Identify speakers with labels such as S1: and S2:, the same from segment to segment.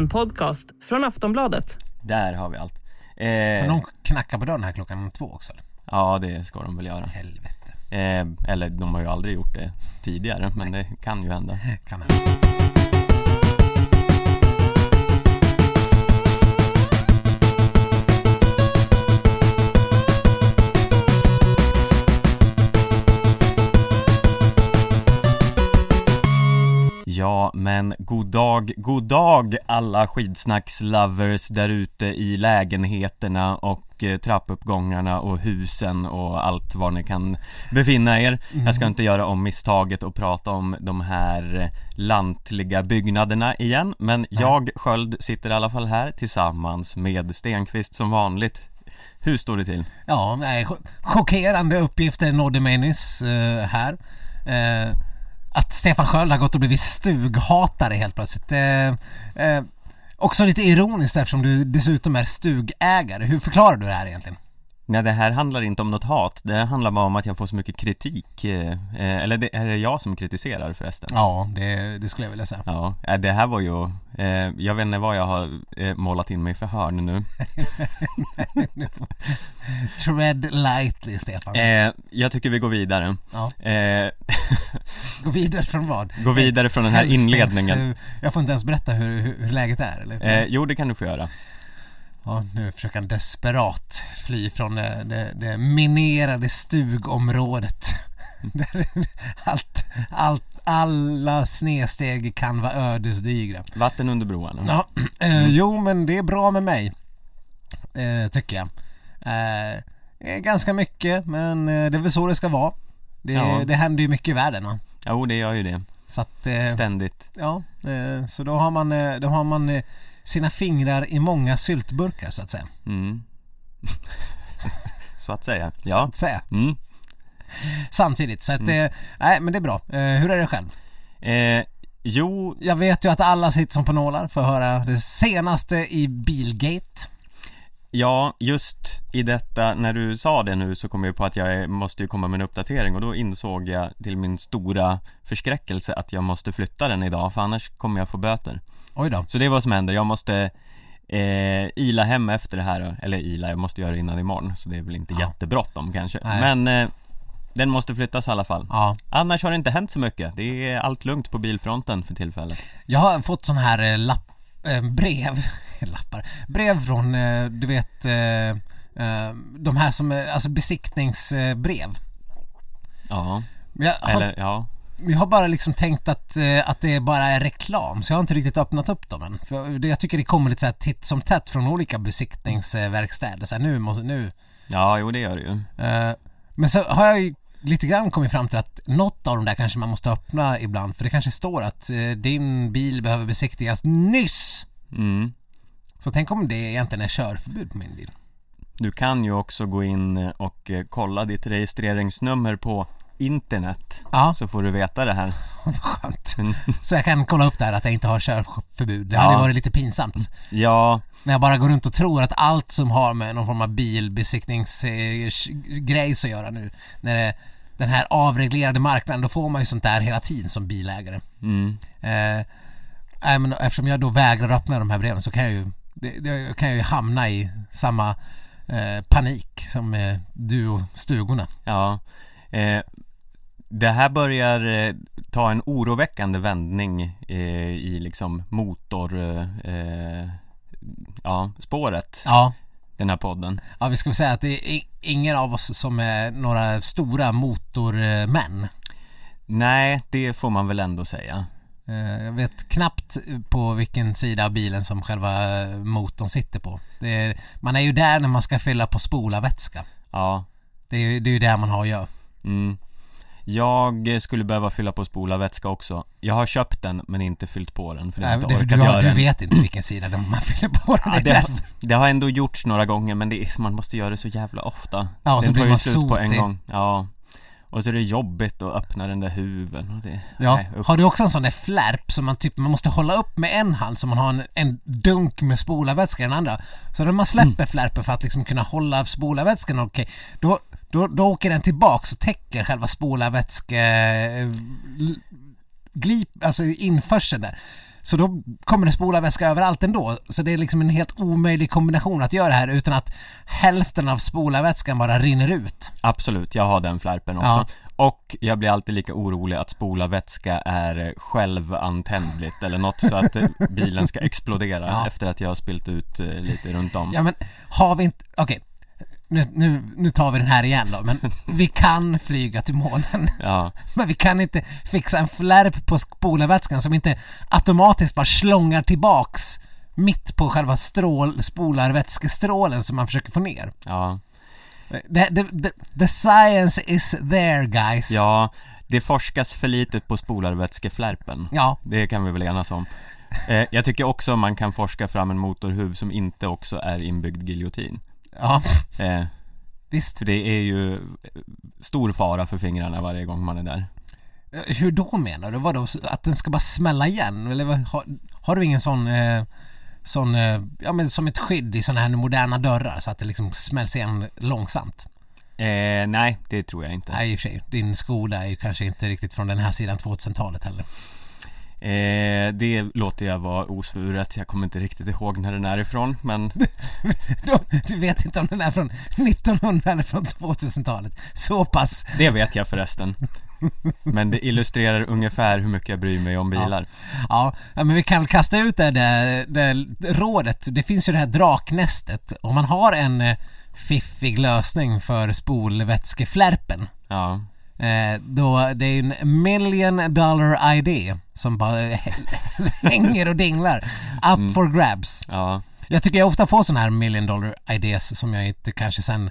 S1: En podcast från Aftonbladet.
S2: Där har vi allt. Eh,
S3: någon knackar på dörren här klockan två också
S2: ja, det ska de väl göra.
S3: Helvete,
S2: Eh, eller de har ju aldrig gjort det tidigare, men det kan ju hända.
S3: kan hända.
S2: Ja, men god dag, god dag alla skidsnackslovers där ute i lägenheterna och eh, trappuppgångarna och husen och allt var ni kan befinna er. Jag ska inte göra om misstaget och prata om de här lantliga byggnaderna igen, men jag, Sköld, sitter i alla fall här tillsammans med Stenqvist som vanligt. Hur står det till?
S3: Ja, nej, cho- chockerande uppgifter nådde mig nyss eh, här. Eh, att Stefan Sköld har gått och blivit stughatare helt plötsligt. Eh, eh, också lite ironiskt eftersom du dessutom är stugägare. Hur förklarar du det här egentligen?
S2: Nej det här handlar inte om något hat, det handlar bara om att jag får så mycket kritik eh, eh, Eller det, är det jag som kritiserar förresten?
S3: Ja, det, det skulle jag vilja säga.
S2: Ja, eh, det här var ju, jag vet inte vad jag har målat in mig för hörn nu
S3: Tread lightly, Stefan.
S2: Jag tycker vi går vidare
S3: Ja. Gå vidare från vad?
S2: Gå vidare från den här
S3: Hälsnings-
S2: inledningen
S3: Jag får inte ens berätta hur, hur, hur läget är, eller?
S2: Jo det kan du få göra
S3: Ja, nu försöker han desperat fly från det, det, det minerade stugområdet. Där allt, allt, alla snedsteg kan vara ödesdigra.
S2: Vatten under broarna
S3: Ja, eh, jo men det är bra med mig. Eh, tycker jag. Eh, ganska mycket men eh, det är väl så det ska vara. Det,
S2: Ja.
S3: det händer ju mycket i världen va?
S2: Jo det gör ju det,
S3: Så att, eh,
S2: ständigt
S3: ja, eh, så då har man, då har man sina fingrar i många syltburkar så att säga.
S2: mm. Så att säga,
S3: Så
S2: ja
S3: att säga.
S2: mm.
S3: Samtidigt, så att, eh, nej men det är bra. Eh, hur är det själv?
S2: eh, Jo,
S3: Jag vet ju att alla sitter som på nålar för att höra det senaste i Bilgate.
S2: Ja, just i detta, när du sa det nu så kom jag på att jag måste ju komma med en uppdatering och då insåg jag till min stora förskräckelse att jag måste flytta den idag för annars kommer jag få böter.
S3: Oj då.
S2: Så det är vad som händer, jag måste eh, ila hem efter det här, eller ila, jag måste göra det innan imorgon så det är väl inte
S3: Ja.
S2: jättebråttom kanske.
S3: Nej.
S2: Men eh, den måste flyttas i alla fall.
S3: Ja.
S2: Annars har det inte hänt så mycket, det är allt lugnt på bilfronten för tillfället.
S3: Jag har fått sån här eh, lapp, eh, brev, lappar, brev från, eh, du vet, eh, eh, de här som, alltså besiktningsbrev.
S2: Ja,
S3: har,
S2: eller ja.
S3: Jag har bara liksom tänkt att, eh, att det bara är reklam, så jag har inte riktigt öppnat upp dem än. För jag tycker det kommer lite så här titt som tätt från olika besiktningsverkstäder, så här, nu måste, nu.
S2: Ja, jo det gör det ju.
S3: Eh, men så har jag ju lite grann kommit fram till att något av de där kanske man måste öppna ibland, för det kanske står att eh, din bil behöver besiktigas nyss.
S2: Mm.
S3: Så tänk om det egentligen är körförbud på min bil.
S2: Du kan ju också gå in och kolla ditt registreringsnummer på internet
S3: Ja,
S2: Så får du veta det här
S3: skönt. Så jag kan kolla upp där att jag inte har körförbud. Det hade
S2: Ja.
S3: varit lite pinsamt.
S2: Ja,
S3: När jag bara går runt och tror att allt som har med någon form av bilbesiktningsgrej att göra nu. När det, den här avreglerade marknaden, då får man ju sånt där hela tiden som bilägare.
S2: mm.
S3: Eh, men eftersom jag då vägrar öppna de här breven så kan jag ju, det, det, kan jag ju hamna i samma eh, panik som eh, du och stugorna.
S2: ja eh, Det här börjar eh, ta en oroväckande vändning eh, i liksom motor eh, Ja, spåret
S3: Ja,
S2: Den här podden
S3: ja vi ska väl säga att det är ingen av oss som är några stora motormän.
S2: Nej, det får man väl ändå säga
S3: Jag vet knappt på vilken sida av bilen som själva motorn sitter på. Är, man är ju där när man ska fylla på spolarvätska.
S2: Ja,
S3: Det är ju det är där man har att göra.
S2: mm. Jag skulle behöva fylla på spolarvätska också Jag har köpt den men inte fyllt på den för har jag
S3: Nej,
S2: inte
S3: det,
S2: orkat
S3: du, har,
S2: göra
S3: du vet inte vilken sida man fyller på den.
S2: Ja,
S3: det
S2: har, det har ändå gjorts några gånger men det är, man måste göra det så jävla ofta
S3: Ja, och så
S2: Den
S3: blir
S2: tar ju
S3: man
S2: slut på en
S3: sotig.
S2: gång Ja Och så är det jobbigt att öppna den där huven och det,
S3: Ja,
S2: nej,
S3: har du också en sån där flärp som man typ, man måste hålla upp med en hand så man har en, en dunk med spolarvätska i den andra. Så när man släpper
S2: Mm.
S3: flärpen för att liksom kunna hålla spolarvätskan okej, då, då, då åker den tillbaks och täcker själva spolarvätske... eh, Glip, alltså införseln där. Så då kommer det spolarvätska överallt ändå. Så det är liksom en helt omöjlig kombination att göra det här utan att hälften av spolarvätskan bara rinner ut.
S2: Absolut, jag har den flärpen också.
S3: Ja.
S2: Och jag blir alltid lika orolig att spolarvätska är självantändligt eller något så att bilen ska explodera
S3: Ja.
S2: efter att jag har spilt ut eh, lite runt om.
S3: Ja men har vi inte, okej. Nu, nu, nu tar vi den här igen då, men vi kan flyga till månen.
S2: Ja,
S3: Men vi kan inte fixa en flärp på spolarvätskan som inte automatiskt bara slångar tillbaks mitt på själva strål, spolarvätskestrålen som man försöker få ner.
S2: ja,
S3: The, the, the, the science is there guys.
S2: ja, det forskas för lite på spolarvätskeflärpen.
S3: Ja,
S2: Det kan vi väl enas om. Eh, jag tycker också man kan forska fram en motorhuv som inte också är inbyggd giljotin.
S3: Ja,
S2: Eh,
S3: visst.
S2: för det är ju eh, stor fara för fingrarna varje gång man är där.
S3: Hur då menar du? Vadå? Att den ska bara smälla igen? Eller har, har du ingen sån, eh, sån, eh, ja men som ett skydd i såna här moderna dörrar så att det liksom smälls igen långsamt?
S2: Eh, nej, det tror jag inte.
S3: Nej i och för sig, din Skoda är ju kanske inte riktigt från den här sidan 2000-talet heller.
S2: Eh, det låter jag vara osvuret, jag kommer inte riktigt ihåg när den är ifrån men
S3: Du, du vet inte om den är från 1900 eller från 2000-talet. Så pass.
S2: det vet jag förresten. Men det illustrerar ungefär hur mycket jag bryr mig om bilar.
S3: Ja, ja, men vi kan väl kasta ut det, det, det rådet. Det finns ju det här draknästet. Om man har en eh, fiffig lösning för spolvätskeflärpen
S2: Ja,
S3: Eh, då det är en million dollar idé som bara hänger och dinglar. Up for grabs.
S2: ja,
S3: Jag tycker jag ofta får sådana här million dollar ideas som jag inte kanske sen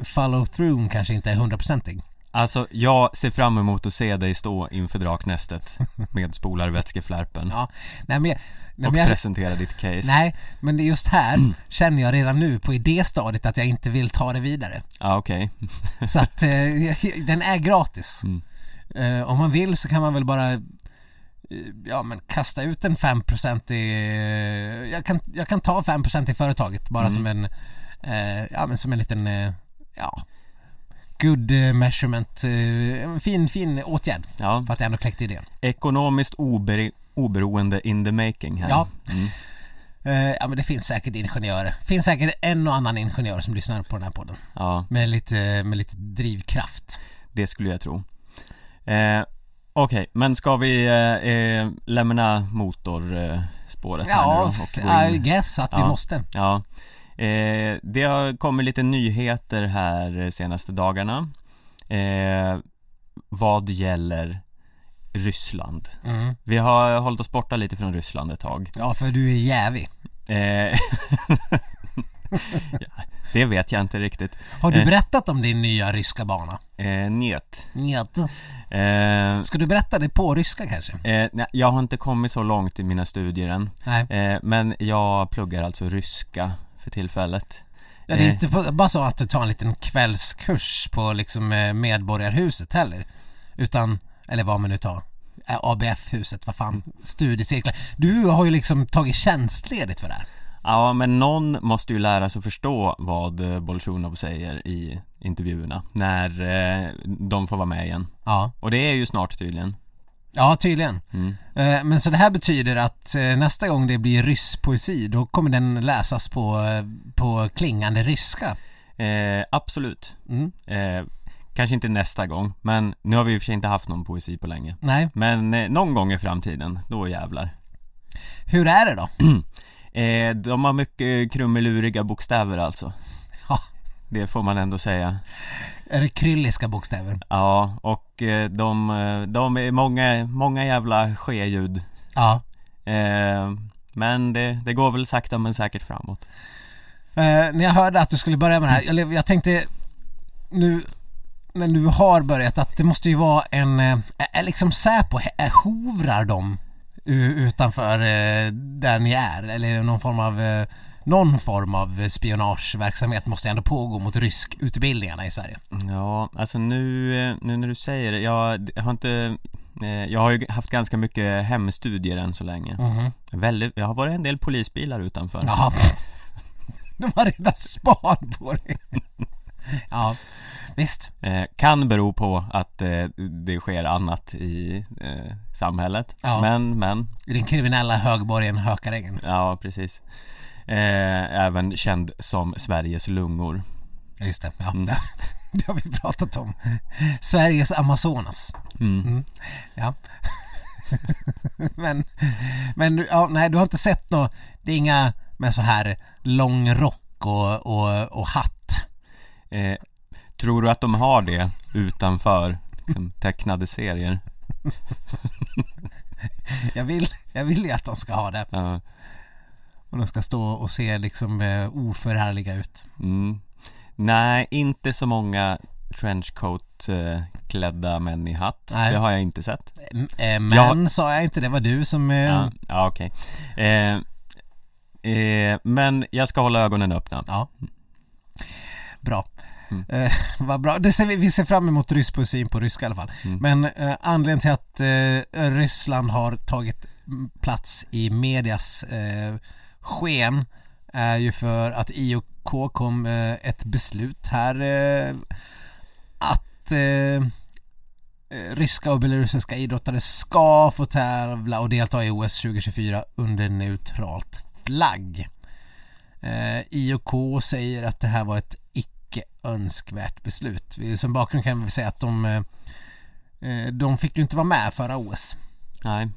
S3: follow through kanske inte är hundraprocentig.
S2: Alltså jag ser fram emot att se dig stå inför draknästet med spolarvätskeflärpen
S3: Ja, nej men, nej,
S2: och
S3: men jag,
S2: presentera ditt case.
S3: nej, men just här känner jag redan nu på idéstadiet att jag inte vill ta det vidare.
S2: Ja, okej.
S3: Så att eh, den är gratis.
S2: Mm.
S3: Eh, om man vill så kan man väl bara eh, Ja men kasta ut en 5% i eh, jag, kan, jag kan ta 5% i företaget bara
S2: Mm.
S3: som en eh, Ja men som en liten eh, Ja Good eh, measurement eh, en fin fin åtgärd
S2: Ja,
S3: för att jag ändå kläckte idén.
S2: ekonomiskt ober- oberoende in the making här.
S3: Ja.
S2: Mm.
S3: Eh, ja men det finns säkert ingenjörer. finns säkert en och annan ingenjör som lyssnar på den här podden.
S2: ja.
S3: Med lite, med lite drivkraft.
S2: Det skulle jag tro. Eh, Okej, men ska vi eh, eh, lämna motorspåret här
S3: Ja,
S2: nu då och
S3: I guess att vi måste.
S2: Ja, eh, det har kommit lite nyheter här senaste dagarna eh, Vad gäller Ryssland
S3: Mm.
S2: Vi har hållit oss borta lite från Ryssland ett tag
S3: Ja, för du är jävig.
S2: eh, ja, Det vet jag inte riktigt
S3: Har du
S2: Eh.
S3: berättat om din nya ryska bana?
S2: eh, Njet
S3: Njet.
S2: eh,
S3: Ska du berätta det på ryska kanske?
S2: eh, nej, Jag har inte kommit så långt i mina studier än
S3: Nej.
S2: eh, Men jag pluggar alltså ryska för tillfället
S3: Ja, det är
S2: Eh.
S3: inte bara så att du tar en liten kvällskurs på liksom eh, Medborgarhuset heller. Utan, eller vad man nu tar. Eh, ABF-huset, vad fan, studiecirklar. Du har ju liksom tagit tjänstledigt för det här.
S2: Ja, men någon måste ju lära sig förstå vad Bolsjunov säger i intervjuerna när de får vara med igen.
S3: Ja,
S2: Och det är ju snart tydligen.
S3: Ja tydligen.
S2: Mm.
S3: Eh, Men så det här betyder att eh, nästa gång det blir rysspoesi då kommer den läsas på, eh, på klingande ryska.
S2: Eh, absolut.
S3: Mm.
S2: Eh, kanske inte nästa gång, men nu har vi i och för sig inte haft någon poesi på länge.
S3: Nej,
S2: Men eh, någon gång i framtiden, då jävlar.
S3: hur är det då?
S2: De har mycket krumeluriga bokstäver alltså. Det får man ändå säga.
S3: Är det krylliska bokstäver?
S2: Ja, och eh, de, eh, de är många, många jävla ske-ljud.
S3: Ja.
S2: Eh, men det, det går väl sakta men säkert framåt.
S3: Eh, när jag hörde att du skulle börja med det här, jag, jag tänkte nu när du har börjat att det måste ju vara en, eh, är liksom Säpo, hovrar de utanför där ni är? Eller är det någon form av någon form av spionageverksamhet måste ändå pågå mot ryskutbildningarna i Sverige.
S2: Ja, alltså nu, eh, nu när du säger det, jag, har inte eh, Jag har ju haft ganska mycket hemstudier än så länge
S3: Mhm.
S2: Väldigt, jag har varit en del polisbilar utanför
S3: Jaha. De har redan span på dig. Ja. Visst.
S2: Eh, kan bero på att eh, det sker annat i eh, samhället.
S3: Ja.
S2: Men, men,
S3: den kriminella högborgen Hökarängen.
S2: ja precis. Eh, även känd som Sveriges lungor.
S3: Ja, just det. Ja,
S2: Mm.
S3: det, det har vi pratat om. Sveriges Amazonas.
S2: Mm.
S3: Ja. men, men ja, nej, du har inte sett något. Det är inga med så här lång rock och, och, och hatt.
S2: Eh, tror du att de har det utanför liksom, tecknade serier?
S3: Jag vill, jag vill ju att de ska ha det.
S2: Ja,
S3: Och de ska stå och se liksom eh, oförhärliga ut.
S2: mm. Nej, inte så många trenchcoat eh, klädda män i hatt.
S3: Nej.
S2: Det har jag inte sett.
S3: M- eh, men
S2: Ja.
S3: sa jag inte, det var du som...
S2: Ja, ja okej. Eh, men jag ska hålla ögonen öppna.
S3: Ja. Bra.
S2: Mm.
S3: Eh, vad bra. Det ser vi, vi ser fram emot rysk poesin på ryska i alla fall.
S2: Mm.
S3: Men eh, anledningen till att eh, Ryssland har tagit mm, plats i medias eh, sken är ju för att IOK kom eh, ett beslut här eh, att eh, eh, ryska och belarusiska idrottare ska få tävla och delta i OS 2024 under neutralt flagg. Eh, IOK säger att det här var ett icke önskvärt beslut. Som bakgrund kan vi säga att de, eh, eh, de fick ju inte vara med förra OS
S2: Nej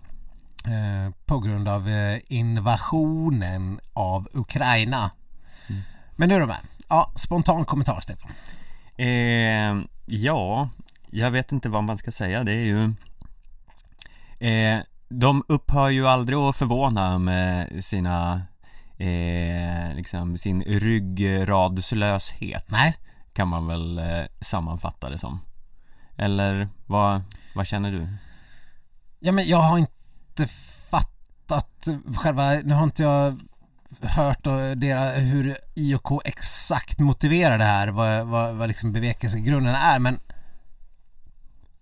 S3: eh, på grund av eh, invasionen av Ukraina. Men nu är de med. Ja, spontan kommentar Stefan.
S2: Eh, ja, jag vet inte vad man ska säga. Det är ju eh, De upphör ju aldrig att förvåna med sina eh, liksom sin ryggradslöshet
S3: Nej,
S2: kan man väl eh, sammanfatta det som. Eller vad, vad känner du?
S3: ja men jag har inte inte fattat själva, nu har inte jag hört deras, hur IOK exakt motiverar det här, vad, vad, vad liksom bevekelsegrunden är men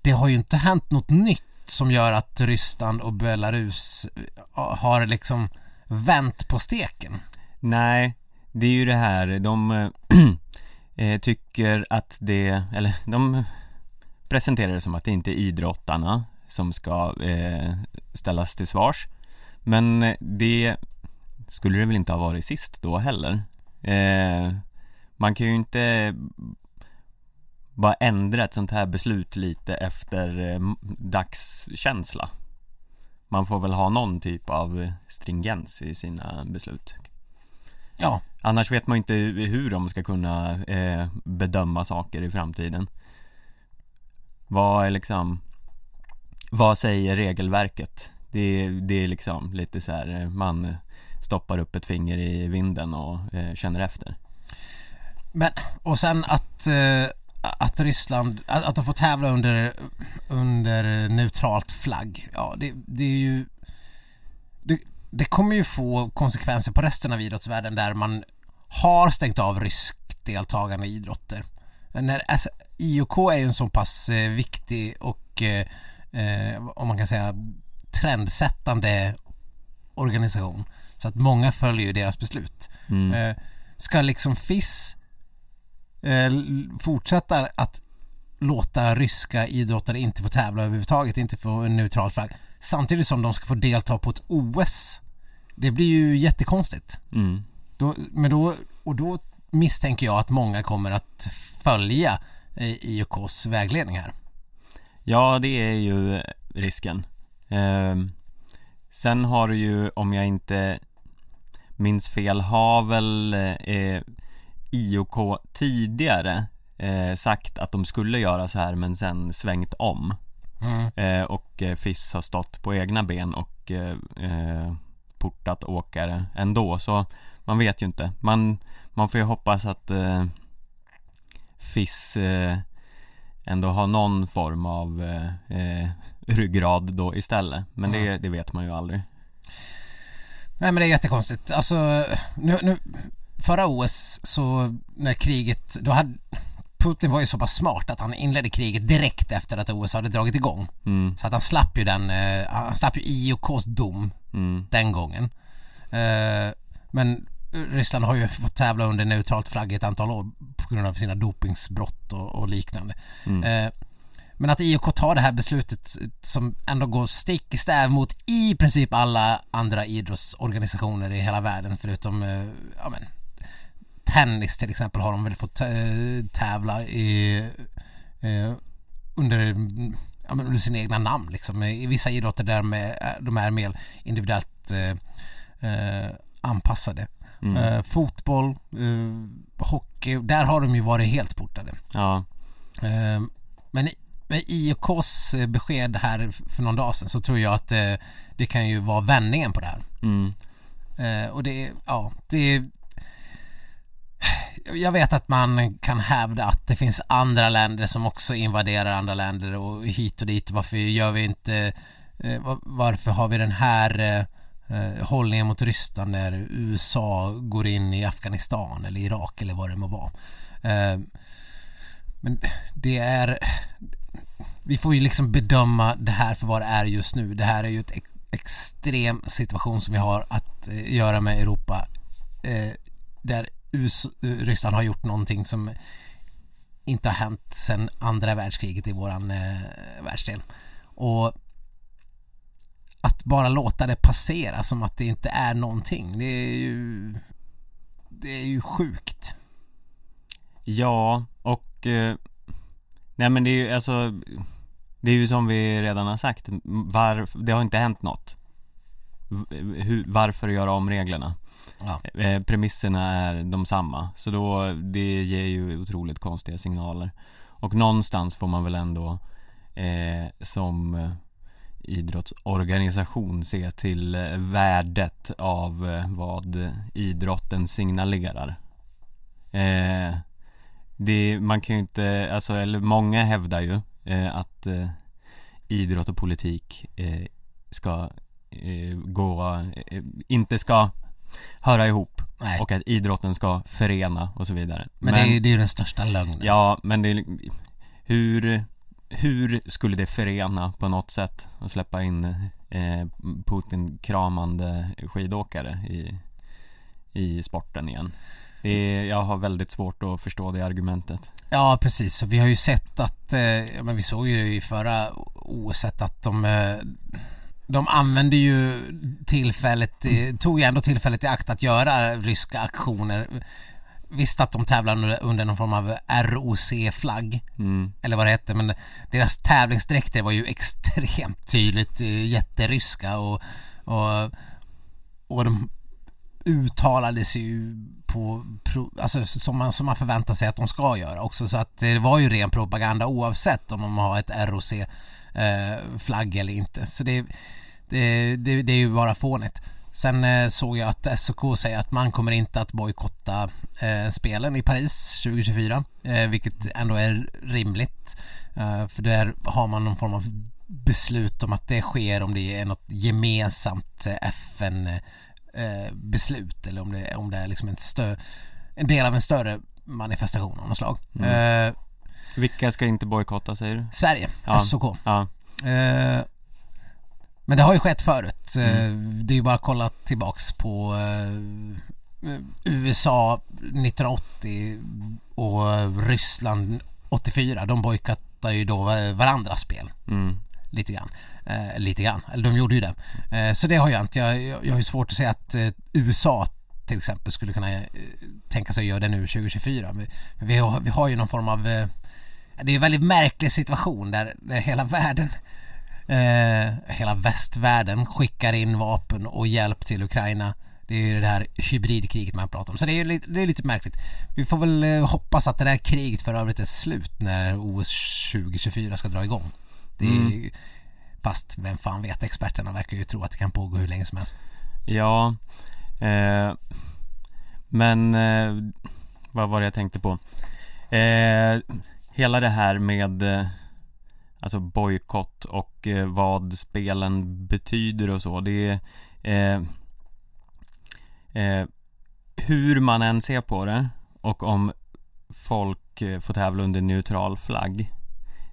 S3: det har ju inte hänt något nytt som gör att Ryssland och Belarus har liksom vänt på steken.
S2: Nej, det är ju det här, de eh, tycker att det, eller de presenterar det som att det inte är idrottarna som ska eh, ställas till svars. Men eh, det skulle det väl inte ha varit sist då heller. Eh, man kan ju inte bara ändra ett sånt här beslut lite efter eh, dagskänsla. Man får väl ha någon typ av stringens i sina beslut.
S3: Ja,
S2: Annars vet man inte hur de ska kunna eh, bedöma saker i framtiden. Vad är liksom vad säger regelverket? Det, det är liksom lite så här, eh, man stoppar upp ett finger i vinden och eh, känner efter.
S3: Men, och sen att, eh, att Ryssland, att, att de får tävla under, under neutralt flagg. Ja, det, det är ju... Det, det kommer ju få konsekvenser på resten av idrottsvärlden där man har stängt av ryskt deltagande i idrotter. När, alltså, IOK är ju en så pass eh, viktig och, eh, eh, om man kan säga, trendsättande organisation. Så att många följer ju deras beslut.
S2: Mm.
S3: Eh, ska liksom FIS eh, fortsätta att låta ryska idrottare inte få tävla överhuvudtaget, inte få en neutral flagg samtidigt som de ska få delta på ett OS. Det blir ju jättekonstigt.
S2: Mm.
S3: Då, men då, och då misstänker jag att många kommer att följa eh, IOKs vägledning här.
S2: Ja, det är ju risken. Ehm, sen har du ju, om jag inte minns fel, har väl eh, IOK tidigare eh, sagt att de skulle göra så här men sen svängt om.
S3: Mm.
S2: Eh, och eh, FIS har stått på egna ben och eh, eh, portat åkare ändå så man vet ju inte. Man, man får ju hoppas att eh, FIS eh, ändå har någon form av eh, eh, ryggrad då istället. Men det, det vet man ju aldrig.
S3: Nej men det är jättekonstigt. Alltså, nu, nu, förra OS så när kriget, då hade Putin var ju så pass smart att han inledde kriget direkt efter att OS hade dragit igång.
S2: Mm,
S3: Så att han slapp ju den, eh, han slapp ju IOKs dom
S2: mm,
S3: den gången. Eh, men Ryssland har ju fått tävla under neutralt flagg i ett antal år på grund av sina dopingsbrott och, och liknande.
S2: Mm.
S3: Eh, men att IOK tar det här beslutet som ändå går stick i stäv mot i princip alla andra idrottsorganisationer i hela världen förutom, eh, ja men tennis till exempel har de väl fått eh, tävla i, eh, under, ja, men under sina egna namn liksom. I vissa idrotter där de är, de är mer individuellt eh, eh, anpassade.
S2: Mm.
S3: Eh, fotboll, eh, hockey, där har de ju varit helt portade.
S2: Ja,
S3: Eh, Men i- med IOKs eh, besked här för någon dag sedan så tror jag att eh, det kan ju vara vändningen på det här.
S2: mm.
S3: Eh, Och det, ja, det jag vet att man kan hävda att det finns andra länder som också invaderar andra länder och hit och dit. Varför gör vi inte va- Varför har vi den här eh, hållningen mot Ryssland när USA går in i Afghanistan eller Irak eller vad det må vara. Eh, Men det är Vi får ju liksom bedöma det här för vad det är just nu. Det här är ju ett ex- extrem situation som vi har att eh, göra med Europa eh, där US, eh, Ryssland har gjort någonting som inte har hänt sedan andra världskriget i våran eh, världsdel. Och att bara låta det passera som att det inte är någonting, det är ju det är ju sjukt.
S2: Ja, och eh, Nej men det är ju alltså Det är ju som vi redan har sagt var, Det har inte hänt något hur, Varför göra om reglerna?
S3: Ja.
S2: Eh, premisserna är de samma Så då, det ger ju otroligt konstiga signaler Och någonstans får man väl ändå eh, Som idrottsorganisation se till eh, värdet av eh, vad idrotten signalerar eh, det, man kan ju inte, alltså, eller många hävdar ju eh, att eh, idrott och politik eh, ska gå, inte ska höra ihop
S3: Nej.
S2: och att idrotten ska förena och så vidare.
S3: Men, det, är, det är ju den största lögnen.
S2: Ja, men det är, hur, hur skulle det förena på något sätt att släppa in eh, Putin-kramande skidåkare i, i sporten igen? Det är, jag har väldigt svårt att förstå det argumentet.
S3: Ja precis, så vi har ju sett att, eh, ja, men vi såg ju i förra OS att de eh, de använde ju tillfället, tog ju ändå tillfället i akt att göra ryska aktioner. Visst att de tävlar under, under någon form av ROC-flagg,
S2: Mm,
S3: eller vad det hette, men deras tävlingsdräkter var ju extremt tydligt eh, jätteryska och, och, och de uttalade sig ju på, alltså som man, som man förväntar sig att de ska göra också så att det var ju ren propaganda oavsett om de har ett ROC eh, eller inte. Så det, det, det, det är ju bara fånigt. Sen eh, såg jag att SOK säger att man kommer inte att bojkotta eh, spelen i Paris 2024, eh, vilket ändå är rimligt. För där har man någon form av beslut om att det sker om det är något gemensamt FN beslut eller om det, om det är liksom en, stö, en del av en större manifestation av något slag. Eh,
S2: Vilka ska inte bojkotta säger du?
S3: Sverige,
S2: Ja.
S3: SOK.
S2: Ja,
S3: Eh, men det har ju skett förut. Eh, Det är ju bara att kolla tillbaks på eh, USA 1980 och Ryssland 84. De bojkottar ju då varandras spel
S2: mm,
S3: lite grann. Eh, lite grann, eller de gjorde ju det. Eh, så det har jag inte. Jag, jag, har ju svårt att säga att eh, USA till exempel skulle kunna eh, tänka sig att göra det nu 2024. Vi, vi, har, vi har ju någon form av det är en väldigt märklig situation där, där hela världen eh, hela västvärlden skickar in vapen och hjälp till Ukraina. Det är ju det här hybridkriget man pratar om. Så det är, lite, det är lite märkligt. Vi får väl eh, hoppas att det där kriget för övrigt är slut när OS 2024 ska dra igång. Det är,
S2: Mm.
S3: Fast vem fan vet, experterna verkar ju tro att det kan pågå hur länge som helst.
S2: ja eh, Men eh, Vad var det jag tänkte på? Eh, hela det här med eh, Alltså bojkott och eh, vad spelen betyder och så det är eh, eh, Hur man än ser på det och om folk eh, får tävla under neutral flagg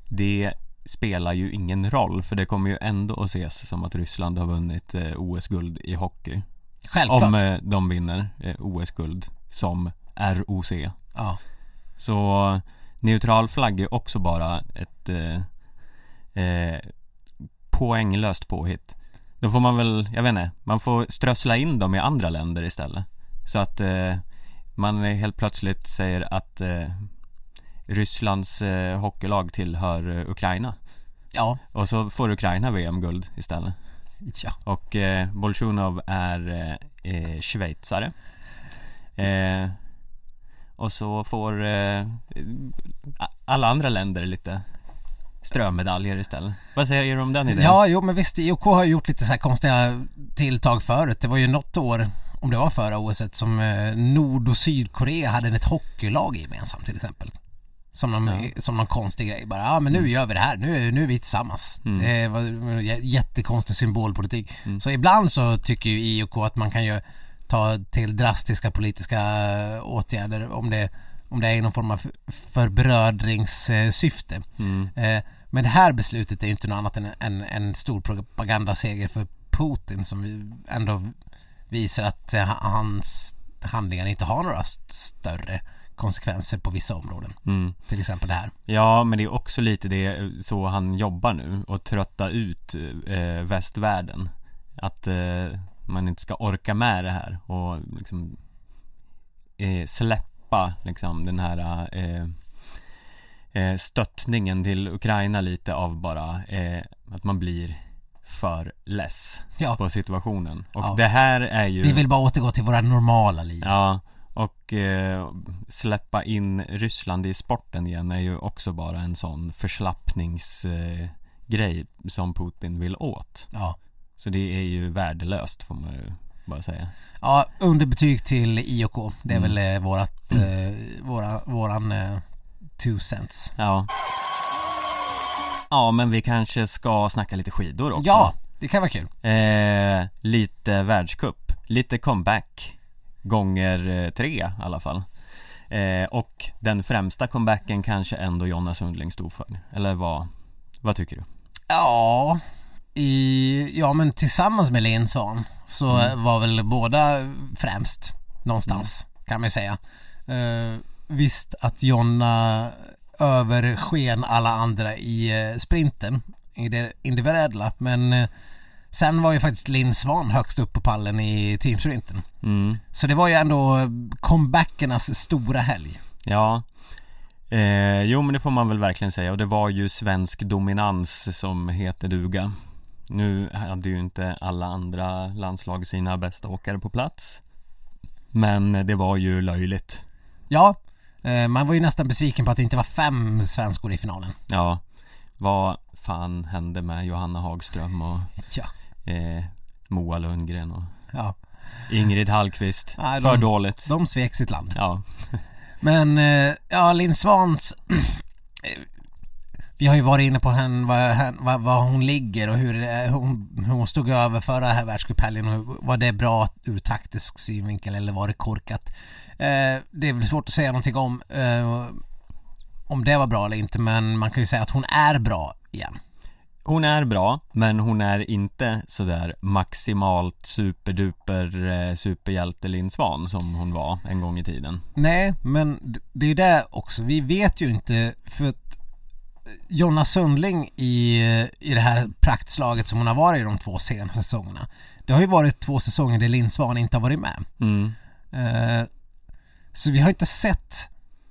S2: Det spelar ju ingen roll för det kommer ju ändå att ses som att Ryssland har vunnit eh, OS-guld i hockey
S3: Självklart.
S2: Om de vinner OS-guld som ROC
S3: Ja.
S2: Så neutral flagg är också bara ett eh, poänglöst påhitt. Då får man väl, jag vet inte, man får strössla in dem i andra länder istället. Så att eh, man helt plötsligt säger att eh, Rysslands eh, hockeylag tillhör eh, Ukraina.
S3: Ja.
S2: Och så får Ukraina VM-guld istället.
S3: Ja.
S2: Och eh, Bolsjunov är eh, eh, schweizare. Och så får alla andra länder lite strömedaljer istället Vad säger du om den idén?
S3: Ja, jo men visst, IOK har gjort lite så här konstiga tilltag förut. Det var ju något år, om det var förra OS, som eh, Nord och Sydkorea hade ett hockeylag gemensamt till exempel. Som någon, som någon konstig grej bara, ja men nu gör vi det här, nu, nu är vi tillsammans.
S2: Mm.
S3: Det var jättekonstig symbolpolitik. Så ibland så tycker ju IOK att man kan ju ta till drastiska politiska eh, åtgärder om det, om det är i någon form av förbrödringssyfte.
S2: Mm.
S3: Eh, Men det här beslutet är ju inte något annat än en, en stor propagandaseger för Putin som vi ändå visar att eh, hans handlingar inte har några st- större konsekvenser på vissa områden.
S2: Mm.
S3: Till exempel det här.
S2: Ja, men det är också lite det så han jobbar nu och trötta ut eh, västvärlden Att eh, man inte ska orka med det här och liksom eh, släppa liksom den här eh, eh, stöttningen till Ukraina lite av bara eh, att man blir för less
S3: Ja,
S2: på situationen och
S3: Ja.
S2: det här är ju
S3: vi vill bara återgå till våra normala liv.
S2: Ja, och eh, släppa in Ryssland i sporten igen är ju också bara en sån förslappningsgrej eh, som Putin vill åt.
S3: Ja.
S2: Så det är ju värdelöst får man ju bara säga.
S3: Ja, underbetyg till IOK. Det är
S2: Mm.
S3: väl eh, vårat, eh, våra, våran eh, two cents.
S2: Ja. Ja, men vi kanske ska snacka lite skidor också.
S3: Ja, det kan vara kul.
S2: Eh, lite världscup, lite comeback Gånger eh, tre i alla fall eh, Och den främsta comebacken kanske ändå Jonna Sundling stod för Eller vad, vad tycker du?
S3: Ja, i, ja men tillsammans med Linn Svan så
S2: Mm.
S3: var väl båda främst någonstans kan man ju säga. Eh, visst att Jonna översken alla andra i eh, sprinten, i det individuella, men eh, sen var ju faktiskt Linn Svan högst upp på pallen i teamsprinten.
S2: Mm,
S3: Så det var ju ändå comebackernas stora helg.
S2: ja eh, Jo men det får man väl verkligen säga och det var ju svensk dominans som heter duga Nu hade ju inte alla andra landslag sina bästa åkare på plats Men det var ju löjligt
S3: Ja, eh, man var ju nästan besviken på att det inte var fem svenskor i finalen.
S2: Ja, vad fan hände med Johanna Hagström och
S3: Ja.
S2: eh, Moa Lundgren och
S3: Ja,
S2: Ingrid Hallqvist?
S3: Nej,
S2: För
S3: de-
S2: dåligt
S3: de svek sitt land.
S2: Ja,
S3: Men eh, ja, Linn Svans eh, Vi har ju varit inne på henne, vad, vad hon ligger och hur, hon, hon stod över förra världscuphelgen och var det bra ur taktisk synvinkel eller var det korkat? Eh, det är väl svårt att säga någonting om eh, om det var bra eller inte men man kan ju säga att hon är bra igen.
S2: hon är bra men hon är inte sådär maximalt superduper eh, superhjälte Linn Svan som hon var en gång i tiden
S3: Nej, men det är ju det också. Vi vet ju inte för att Jonna Sundling i, i det här praktslaget som hon har varit i de två senaste säsongerna. Det har ju varit två säsonger där Linn Svan inte har varit med.
S2: mm.
S3: Eh, så vi har inte sett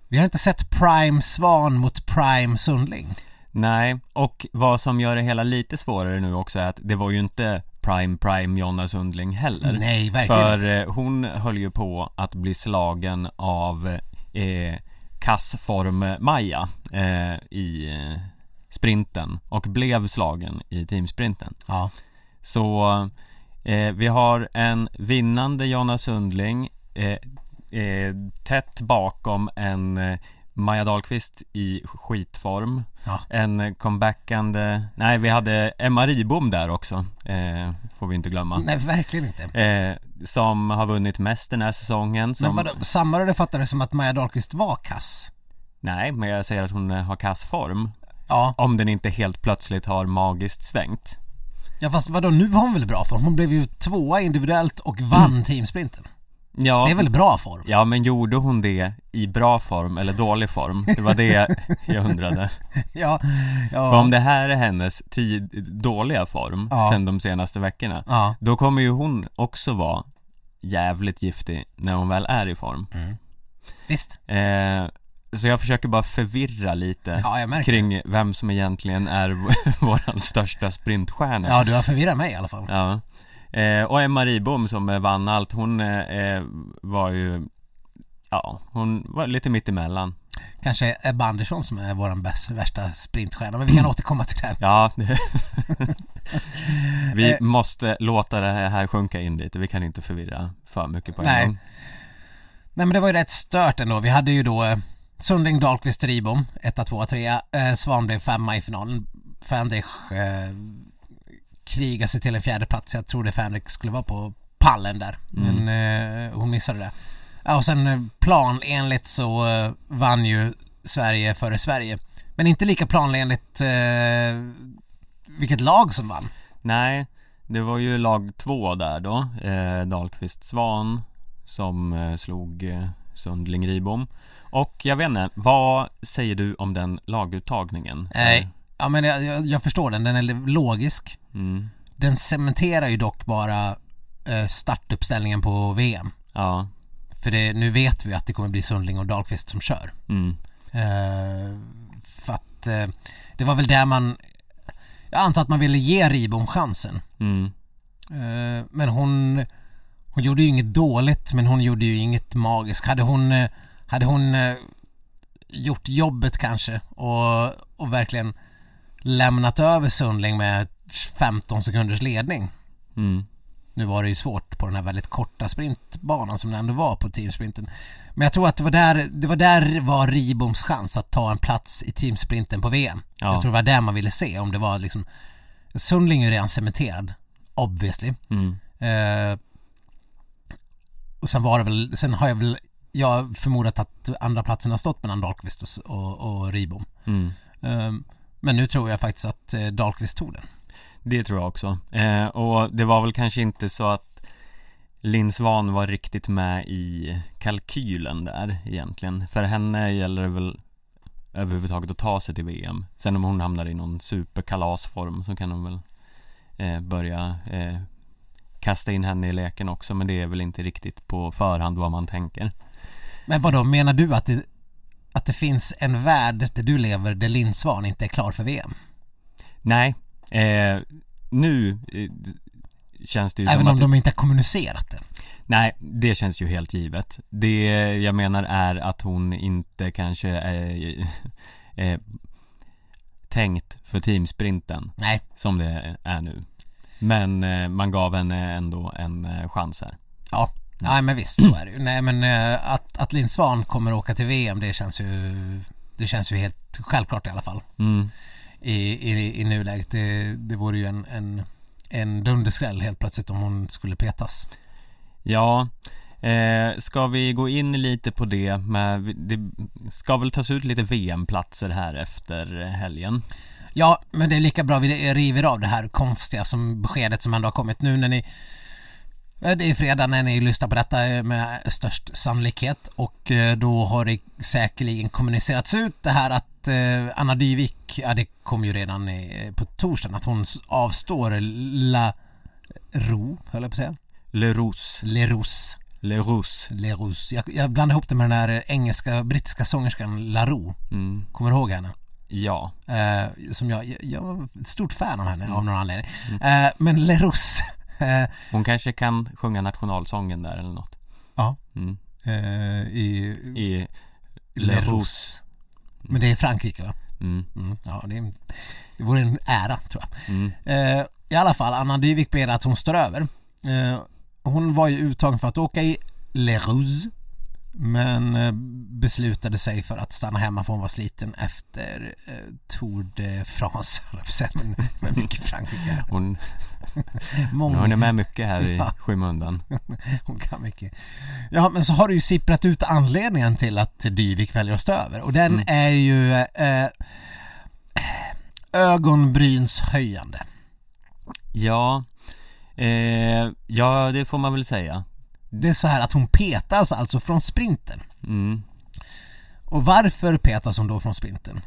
S3: vi har inte sett Prime Svan mot Prime Sundling.
S2: Nej, och vad som gör det hela lite svårare nu också är att det var ju inte Prime Prime Jonna Sundling heller
S3: Nej, verkligen
S2: För
S3: inte.
S2: eh, hon höll ju på att bli slagen av eh, kassform-Maja eh, i sprinten och blev slagen i teamsprinten.
S3: Ja,
S2: Så eh, vi har en vinnande Jonna Sundling eh, eh, tätt bakom en eh, Maja Dahlqvist i skitform
S3: Ja.
S2: En comebackande, nej vi hade Emma Ribom där också eh, Får vi inte glömma
S3: nej verkligen inte.
S2: eh, Som har vunnit mest den här säsongen som,
S3: Men vadå, samma fattade det som att Maja Dahlqvist var kass?
S2: Nej men jag säger att hon eh, har kass form
S3: Ja,
S2: Om den inte helt plötsligt har magiskt svängt
S3: Ja fast vadå, nu har hon väl bra form? Hon blev ju tvåa individuellt och vann teamsprinten.
S2: Ja,
S3: Det är väl bra form?
S2: ja men gjorde hon det i bra form eller dålig form? Det var det jag undrade
S3: Ja,
S2: För
S3: ja,
S2: om det här är hennes tid, dåliga form
S3: Ja.
S2: sen de senaste veckorna
S3: ja.
S2: Då kommer ju hon också vara jävligt giftig när hon väl är i form
S3: Visst.
S2: eh, Så jag försöker bara förvirra lite
S3: Ja,
S2: kring vem som egentligen är våran största sprintstjärna
S3: Ja, du har förvirrat mig i alla fall.
S2: Ja eh, Och Emma Ribom som eh, vann allt, hon eh, var ju Ja, hon var lite mittemellan
S3: Kanske Ebba Andersson som är vår bäst, värsta sprintstjärna, men vi kan återkomma till det. här.
S2: Ja. Vi
S3: Eh.
S2: måste låta det här sjunka in lite, vi kan inte förvirra för mycket på en
S3: Nej.
S2: gång
S3: Nej men det var ju rätt stört ändå. Vi hade ju då eh, Sundling, Dahlqvist, Ribom, 1, 2, 3. Eh, Svan blev femma i finalen. Fendrich eh, krigade sig till en fjärde plats. Jag trodde Fendrich skulle vara på pallen där. Men eh, hon missade det. Ja, och sen eh, planenligt så eh, vann ju Sverige före Sverige. Men inte lika planenligt eh, vilket lag som vann.
S2: Nej, det var ju lag två där då, eh, Dahlqvist Svan som eh, slog eh, Sundling Ribom Och jag vet inte, vad säger du om den laguttagningen?
S3: Nej. Ja men jag, jag, förstår den, den är logisk.
S2: Mm.
S3: Den cementerar ju dock bara eh, startuppställningen på VM.
S2: Ja,
S3: För det, nu vet vi att det kommer bli Sundling och Dahlqvist som kör.
S2: mm.
S3: Eh, för att eh, det var väl där man Jag antar att man ville ge Ribom chansen.
S2: Mm.
S3: Eh, men hon Hon gjorde ju inget dåligt men hon gjorde ju inget magiskt. Hade hon Hade hon gjort jobbet kanske och, och verkligen lämnat över Sundling med 15 sekunders ledning
S2: Mm.
S3: Nu var det ju svårt på den här väldigt korta sprintbanan som det ändå var på teamsprinten. Men jag tror att det var där, det var där var Riboms chans att ta en plats i teamsprinten på VM.
S2: Ja.
S3: Jag tror det var där man ville se om det var liksom Sundling är ju redan cementerad, obviously.
S2: Mm.
S3: Eh, och sen var det väl, sen har jag väl, jag förmodat att andra platsen har stått mellan Dahlqvist och, och, och Ribom.
S2: Mm.
S3: Eh, men nu tror jag faktiskt att eh, Dahlqvist tog den.
S2: Det tror jag också. Eh, och det var väl kanske inte så att Linn Svan var riktigt med i kalkylen där egentligen. För henne gäller det väl överhuvudtaget att ta sig till VM. Sen om hon hamnar i någon superkalasform så kan hon väl eh, börja eh, kasta in henne i leken också. Men det är väl inte riktigt på förhand vad man tänker.
S3: Men vad då menar du att det, att det finns en värld där du lever där Linn Svan inte är klar för VM?
S2: Nej, eh, nu eh, känns det ju
S3: Även
S2: som
S3: om
S2: att
S3: de inte har kommunicerat det.
S2: Nej, det känns ju helt givet. Det jag menar är att hon inte kanske är, är tänkt för teamsprinten
S3: Nej,
S2: som det är nu. Men eh, man gav henne ändå en eh, chans här.
S3: ja. Nej men visst så är det ju. Nej men eh, att, att Linn Svan kommer åka till VM det känns ju Det känns ju helt självklart i alla fall
S2: Mm.
S3: i, i, i nuläget. Det, det vore ju en, en, en dunderskräll helt plötsligt om hon skulle petas.
S2: Ja, eh, ska vi gå in lite på det med, det ska väl tas ut lite VM-platser här efter helgen?
S3: Ja, men det är lika bra vi river av det här konstiga som beskedet som ändå har kommit nu när ni Ja, Det är fredag när ni lyssnar på detta eh, med störst sannolikhet och eh, då har det säkerligen kommunicerats ut det här att eh, Anna Dyvik, ja det kom ju redan i, på torsdagen att hon avstår La Ro, höll jag på att säga.
S2: Le Rousse,
S3: Le Rousse.
S2: Le Rousse
S3: Le Rousse. Jag, jag blandar ihop det med den här engelska, brittiska sångerskan La Ro.
S2: mm.
S3: Kommer du ihåg henne?
S2: Ja,
S3: Eh, som jag, jag, jag var ett stort fan av henne av någon anledning. Eh, men Le Rousse, eh,
S2: hon kanske kan sjunga nationalsången där eller något
S3: ja,
S2: mm.
S3: eh, i
S2: I
S3: Le Rousse. Men det är Frankrike va?
S2: Mm.
S3: Mm, ja, det, är, det vore en ära tror jag.
S2: Mm.
S3: Eh, I alla fall, Anna Dyvik ber att hon står över. Eh, hon var ju uttagen för att åka i Le Rousse. Men eh, beslutade sig för att stanna hemma för hon var sliten efter eh, Tour de France, men med mycket Frankrike.
S2: Hon,
S3: Många,
S2: hon är med mycket här i
S3: Ja.
S2: skymundan
S3: Hon kan mycket. Ja, men så har det ju sipprat ut anledningen till att Dyvik väljer att stå över och den
S2: Mm.
S3: är ju eh, ögonbrynshöjande.
S2: Ja, eh, ja det får man väl säga.
S3: Det är så här att hon petas alltså från sprinten.
S2: Mm.
S3: Och varför petas hon då från sprinten?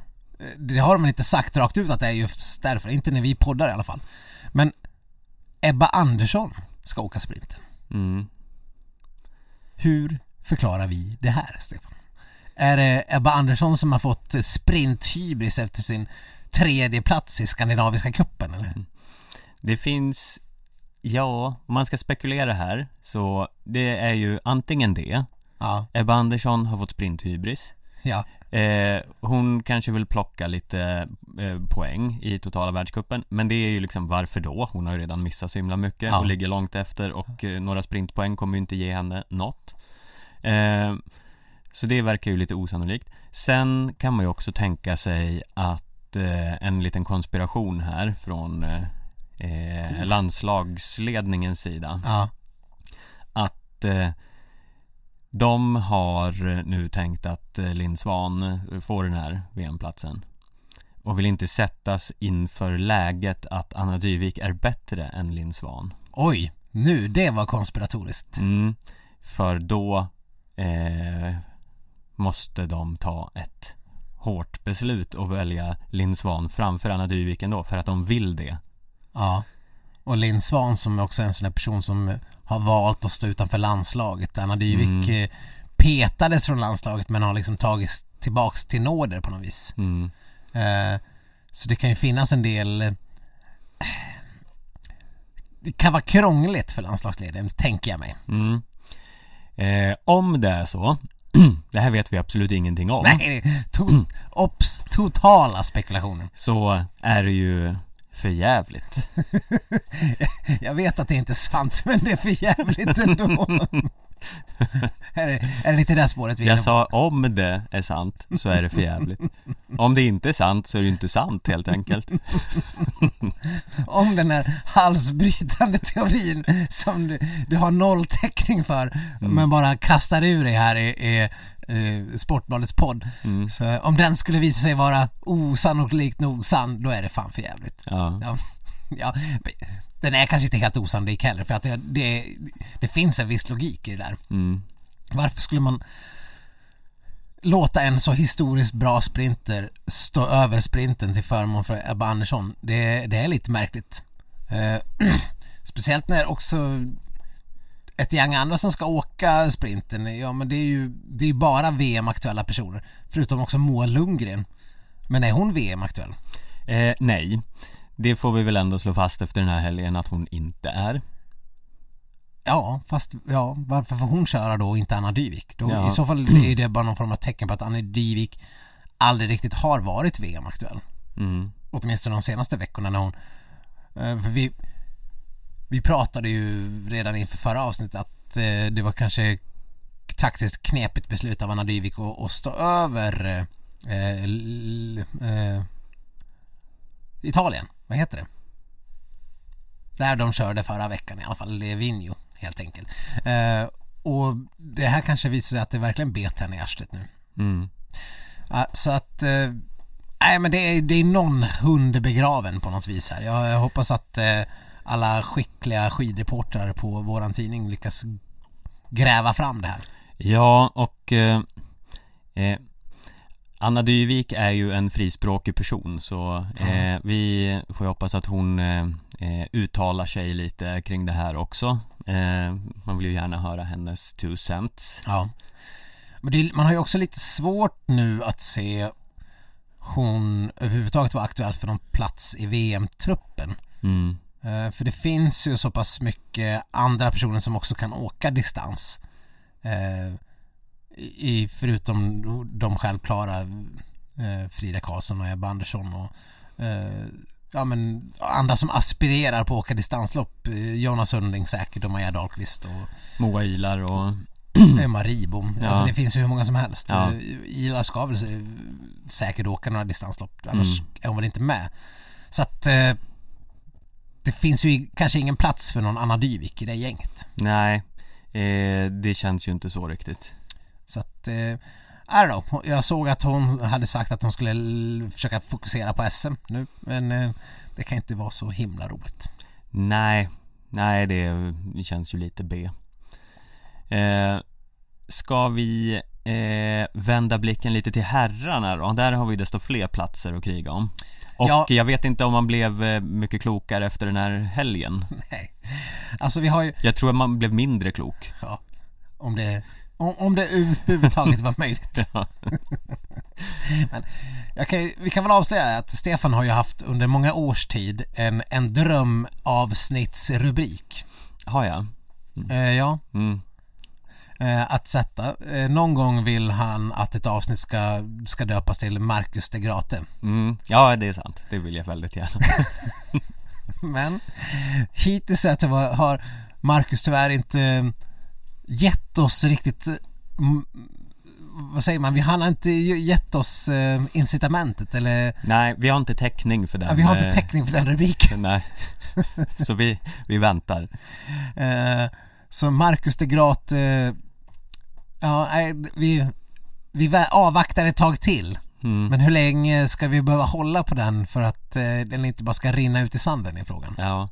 S3: Det har man inte sagt rakt ut att det är just därför, inte när vi poddar i alla fall. Men Ebba Andersson ska åka sprinten.
S2: Mm.
S3: Hur förklarar vi det här, Stefan? Är det Ebba Andersson som har fått sprinthybris efter sin tredje plats i Skandinaviska cupen eller?
S2: Det finns, ja, om man ska spekulera här så det är ju antingen det.
S3: Ja,
S2: Ebba Andersson har fått sprinthybris.
S3: Ja,
S2: eh, Hon kanske vill plocka lite eh, poäng i totala världscupen Men det är ju liksom varför då? Hon har ju redan missat så himla mycket
S3: Ja.
S2: och ligger långt efter och eh, några sprintpoäng kommer ju inte ge henne något. Eh, Så det verkar ju lite osannolikt. Sen kan man ju också tänka sig att eh, en liten konspiration här från eh, eh, landslagsledningens sida
S3: ja,
S2: att eh, de har nu tänkt att eh, Linn Svan eh, får den här VM-platsen och vill inte sättas inför läget att Anna Dyvik är bättre än Linn Svan.
S3: Oj, nu, det var konspiratoriskt.
S2: Mm, för då eh, måste de ta ett hårt beslut och välja Linn Svan framför Anna Dyvik ändå för att de vill det.
S3: Ja. Och Linn Svan som är också en sån där person som har valt att stå utanför landslaget. Anna Dyvik
S2: Mm.
S3: eh, petades från landslaget men har liksom tagits tillbaks till nåder på något vis.
S2: Mm.
S3: Eh, så det kan ju finnas en del eh, Det kan vara krångligt för landslagsledaren, tänker jag mig.
S2: Mm. Eh, om det är så, det här vet vi absolut ingenting om.
S3: Nej, är to- obs, totala spekulationer.
S2: så är det ju för jävligt.
S3: Jag vet att det inte är sant, men det är för jävligt ändå. är, det, är det lite det spåret vi är
S2: Jag sa om det är sant så är det för jävligt. Om det inte är sant så är det inte sant helt enkelt.
S3: om den här halsbrytande teorin som du, du har noll täckning för men bara kastar ur dig här i, i, i Sportbladets podd.
S2: Mm.
S3: Så om den skulle visa sig vara osannolikt nog sann, då är det fan för jävligt.
S2: Ja.
S3: Ja, ja, den är kanske inte helt osannolik heller för att det, det, det finns en viss logik i det där.
S2: Mm.
S3: Varför skulle man låta en så historiskt bra sprinter stå över sprinten till förmån för Ebba Andersson? Det, det är lite märkligt. Eh, speciellt när också ett gäng andra som ska åka sprinten, ja men det är ju det är bara VM-aktuella personer. Förutom också Moa Lundgren. Men är hon VM-aktuell?
S2: Eh, nej, det får vi väl ändå slå fast efter den här helgen att hon inte är.
S3: Ja, fast ja, varför får hon köra då och inte Anna Dyvik? Då,
S2: Ja.
S3: I så fall är det bara någon form av tecken på att Anna Dyvik aldrig riktigt har varit VM-aktuell.
S2: Mm.
S3: åtminstone de senaste veckorna när hon eh, för vi vi pratade ju redan inför förra avsnittet att eh, det var kanske taktiskt knepigt beslut av Anna Dyvik att, att stå över eh, l, eh, Italien, vad heter det? Där de körde förra veckan i alla fall, Livigno helt enkelt. Eh, och det här kanske visar sig att det verkligen bet henne i arslet nu.
S2: Mm.
S3: Så att eh, Nej men det är, det är någon hund begraven på något vis här. Jag, jag hoppas att eh, alla skickliga skidreportrar på våran tidning lyckas gräva fram det här.
S2: Ja, och eh, eh, Anna Dyvik är ju en frispråkig person så eh, vi får ju hoppas att hon eh, eh, uttalar sig lite kring det här också. Man vill ju gärna höra hennes two cents.
S3: Ja. Men det, man har ju också lite svårt nu att se hon överhuvudtaget vara aktuell för någon plats i VM-truppen.
S2: Mm.
S3: Eh, för det finns ju så pass mycket andra personer som också kan åka distans. Eh, i, förutom de självklara eh, Frida Karlsson och Ebba Andersson och ja men andra som aspirerar på att åka distanslopp. Jonas Sundling säkert och Maja Dahlqvist och
S2: Moa Ilar och
S3: Emma Ribom.
S2: Ja.
S3: Alltså det finns ju hur många som helst.
S2: Ja.
S3: Ilar ska väl säkert åka några distanslopp annars
S2: Mm.
S3: är hon väl inte med. Så att det finns ju kanske ingen plats för någon Anna Dyvik i det gänget.
S2: nej, eh, det känns ju inte så riktigt.
S3: Så att, eh, I don't know. Jag såg att hon hade sagt att hon skulle försöka fokusera på SM nu. Men eh, det kan inte vara så himla roligt.
S2: Nej, nej det, det känns ju lite B eh, Ska vi eh, vända blicken lite till herrarna då? Där har vi desto fler platser att kriga om Och
S3: Ja.
S2: jag vet inte om man blev eh, mycket klokare efter den här helgen
S3: Nej. Alltså vi har ju,
S2: Jag tror att man blev mindre klok
S3: ja, om det, om, om det överhuvudtaget var möjligt.
S2: Ja.
S3: Men jag kan, vi kan väl avslöja att Stefan har ju haft under många års tid en, en drömavsnittsrubrik.
S2: Har jag?
S3: Eh, ja,
S2: Mm.
S3: Eh, att sätta. Eh, någon gång vill han att ett avsnitt ska, ska döpas till Marcus de Grate.
S2: Mm. Ja, det är sant. Det vill jag väldigt gärna
S3: Men hittills har- Marcus tyvärr inte gett oss riktigt eh, vad säger man, vi, har inte gett oss eh, incitamentet eller
S2: Nej, vi har inte täckning för den
S3: ja, vi har inte
S2: eh,
S3: täckning för den rubriken.
S2: Nej Så vi, vi väntar
S3: Eh, så Marcus de eh, ja nej, vi, vi avvaktar ett tag till.
S2: mm.
S3: Men hur länge ska vi behöva hålla på den för att eh, den inte bara ska rinna ut i sanden i frågan?
S2: Ja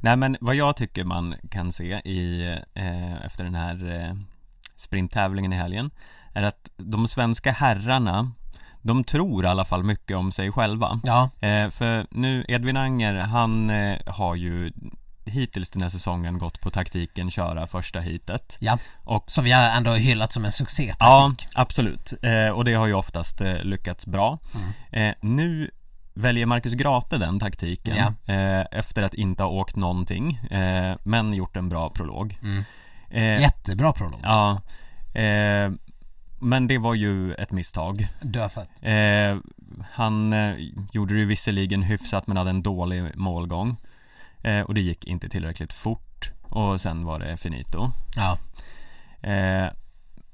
S2: Nej men vad jag tycker man kan se i, eh, efter den här eh, sprinttävlingen i helgen Är att de svenska herrarna De tror i alla fall mycket om sig själva
S3: Ja,
S2: eh, För nu, Edvin Anger, han eh, har ju hittills den här säsongen gått på taktiken köra första hitet
S3: ja.
S2: Och
S3: Så vi har ändå hyllat som en succé
S2: Ja, absolut. Eh, och det har ju oftast eh, lyckats bra.
S3: Mm.
S2: Eh, nu väljer Marcus Grate den taktiken
S3: Ja.
S2: eh, efter att inte ha åkt någonting, eh, men gjort en bra prolog.
S3: Mm.
S2: Eh,
S3: Jättebra prolog.
S2: Ja, men det var ju ett misstag.
S3: Dödfött.
S2: Eh, han eh, gjorde det ju visserligen hyfsat men hade en dålig målgång. Eh, och det gick inte tillräckligt fort. Och sen var det finito.
S3: Ja.
S2: Eh,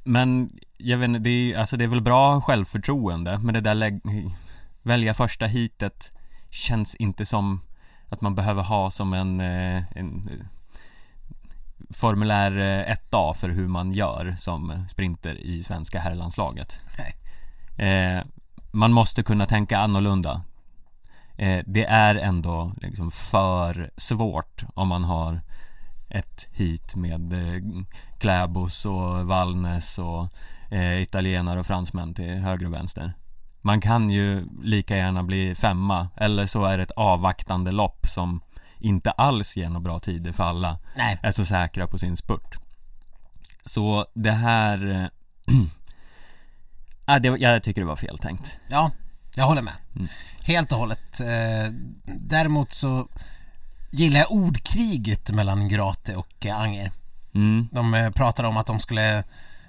S2: men jag vet inte, det är, alltså det är väl bra självförtroende men det där lägg, välja första hitet känns inte som att man behöver ha som en, eh, en eh, formulär eh, 1A för hur man gör som sprinter i svenska herrlandslaget. Eh, man måste kunna tänka annorlunda. Eh, det är ändå liksom för svårt om man har ett hit med eh, Kläbos och Valnes och eh, italienare och fransmän till höger och vänster. Man kan ju lika gärna bli femma eller så är det ett avvaktande lopp som inte alls ger några bra tider för alla
S3: Nej.
S2: är så säkra på sin spurt. Så det här ja, det, jag tycker det var fel tänkt.
S3: Ja, jag håller med.
S2: Mm.
S3: Helt och hållet. Eh, däremot så gillar jag ordkriget mellan Grate och eh, Anger.
S2: Mm,
S3: De eh, pratade om att de skulle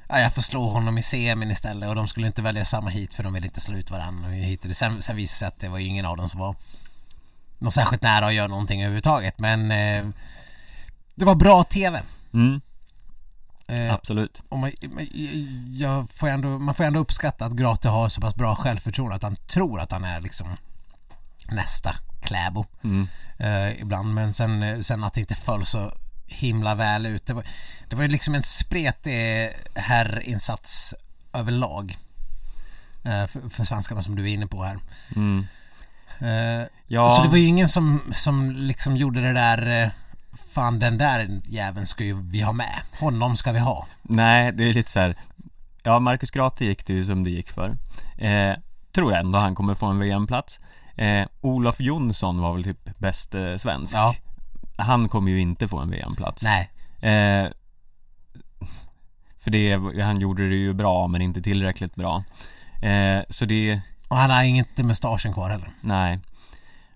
S3: Ja, jag får slå honom i semin istället och de skulle inte välja samma hit för de ville inte slå ut varandra. Och hit och det. Sen, sen visade det sig att det var ingen av dem som var något särskilt nära att göra någonting överhuvudtaget. Men eh, det var bra TV.
S2: mm,
S3: Eh,
S2: absolut.
S3: och man, jag får ändå, man får ändå uppskatta att Grate har så pass bra självförtroende att han tror att han är liksom nästa Kläbo
S2: Mm,
S3: eh, ibland men sen, eh, sen att det inte föll så himla väl ut. Det var, det var ju liksom en spretig herrinsats överlag eh, för, för svenskarna som du är inne på här.
S2: mm.
S3: Eh,
S2: Ja,
S3: Så det var ju ingen som, som liksom gjorde det där eh, Fan den där jäveln ska ju vi ha med. Honom ska vi ha.
S2: nej det är lite så här. Ja, Marcus Grate gick det ju som det gick för. Eh, tror ändå han kommer få en VM-plats. Eh, Olof Jonsson var väl typ bäst eh, svensk.
S3: Ja,
S2: Han kommer ju inte få en VM-plats.
S3: nej.
S2: Eh, för det, han gjorde det ju bra men inte tillräckligt bra. Eh, så det,
S3: Och han har inte mustaschen kvar heller.
S2: nej.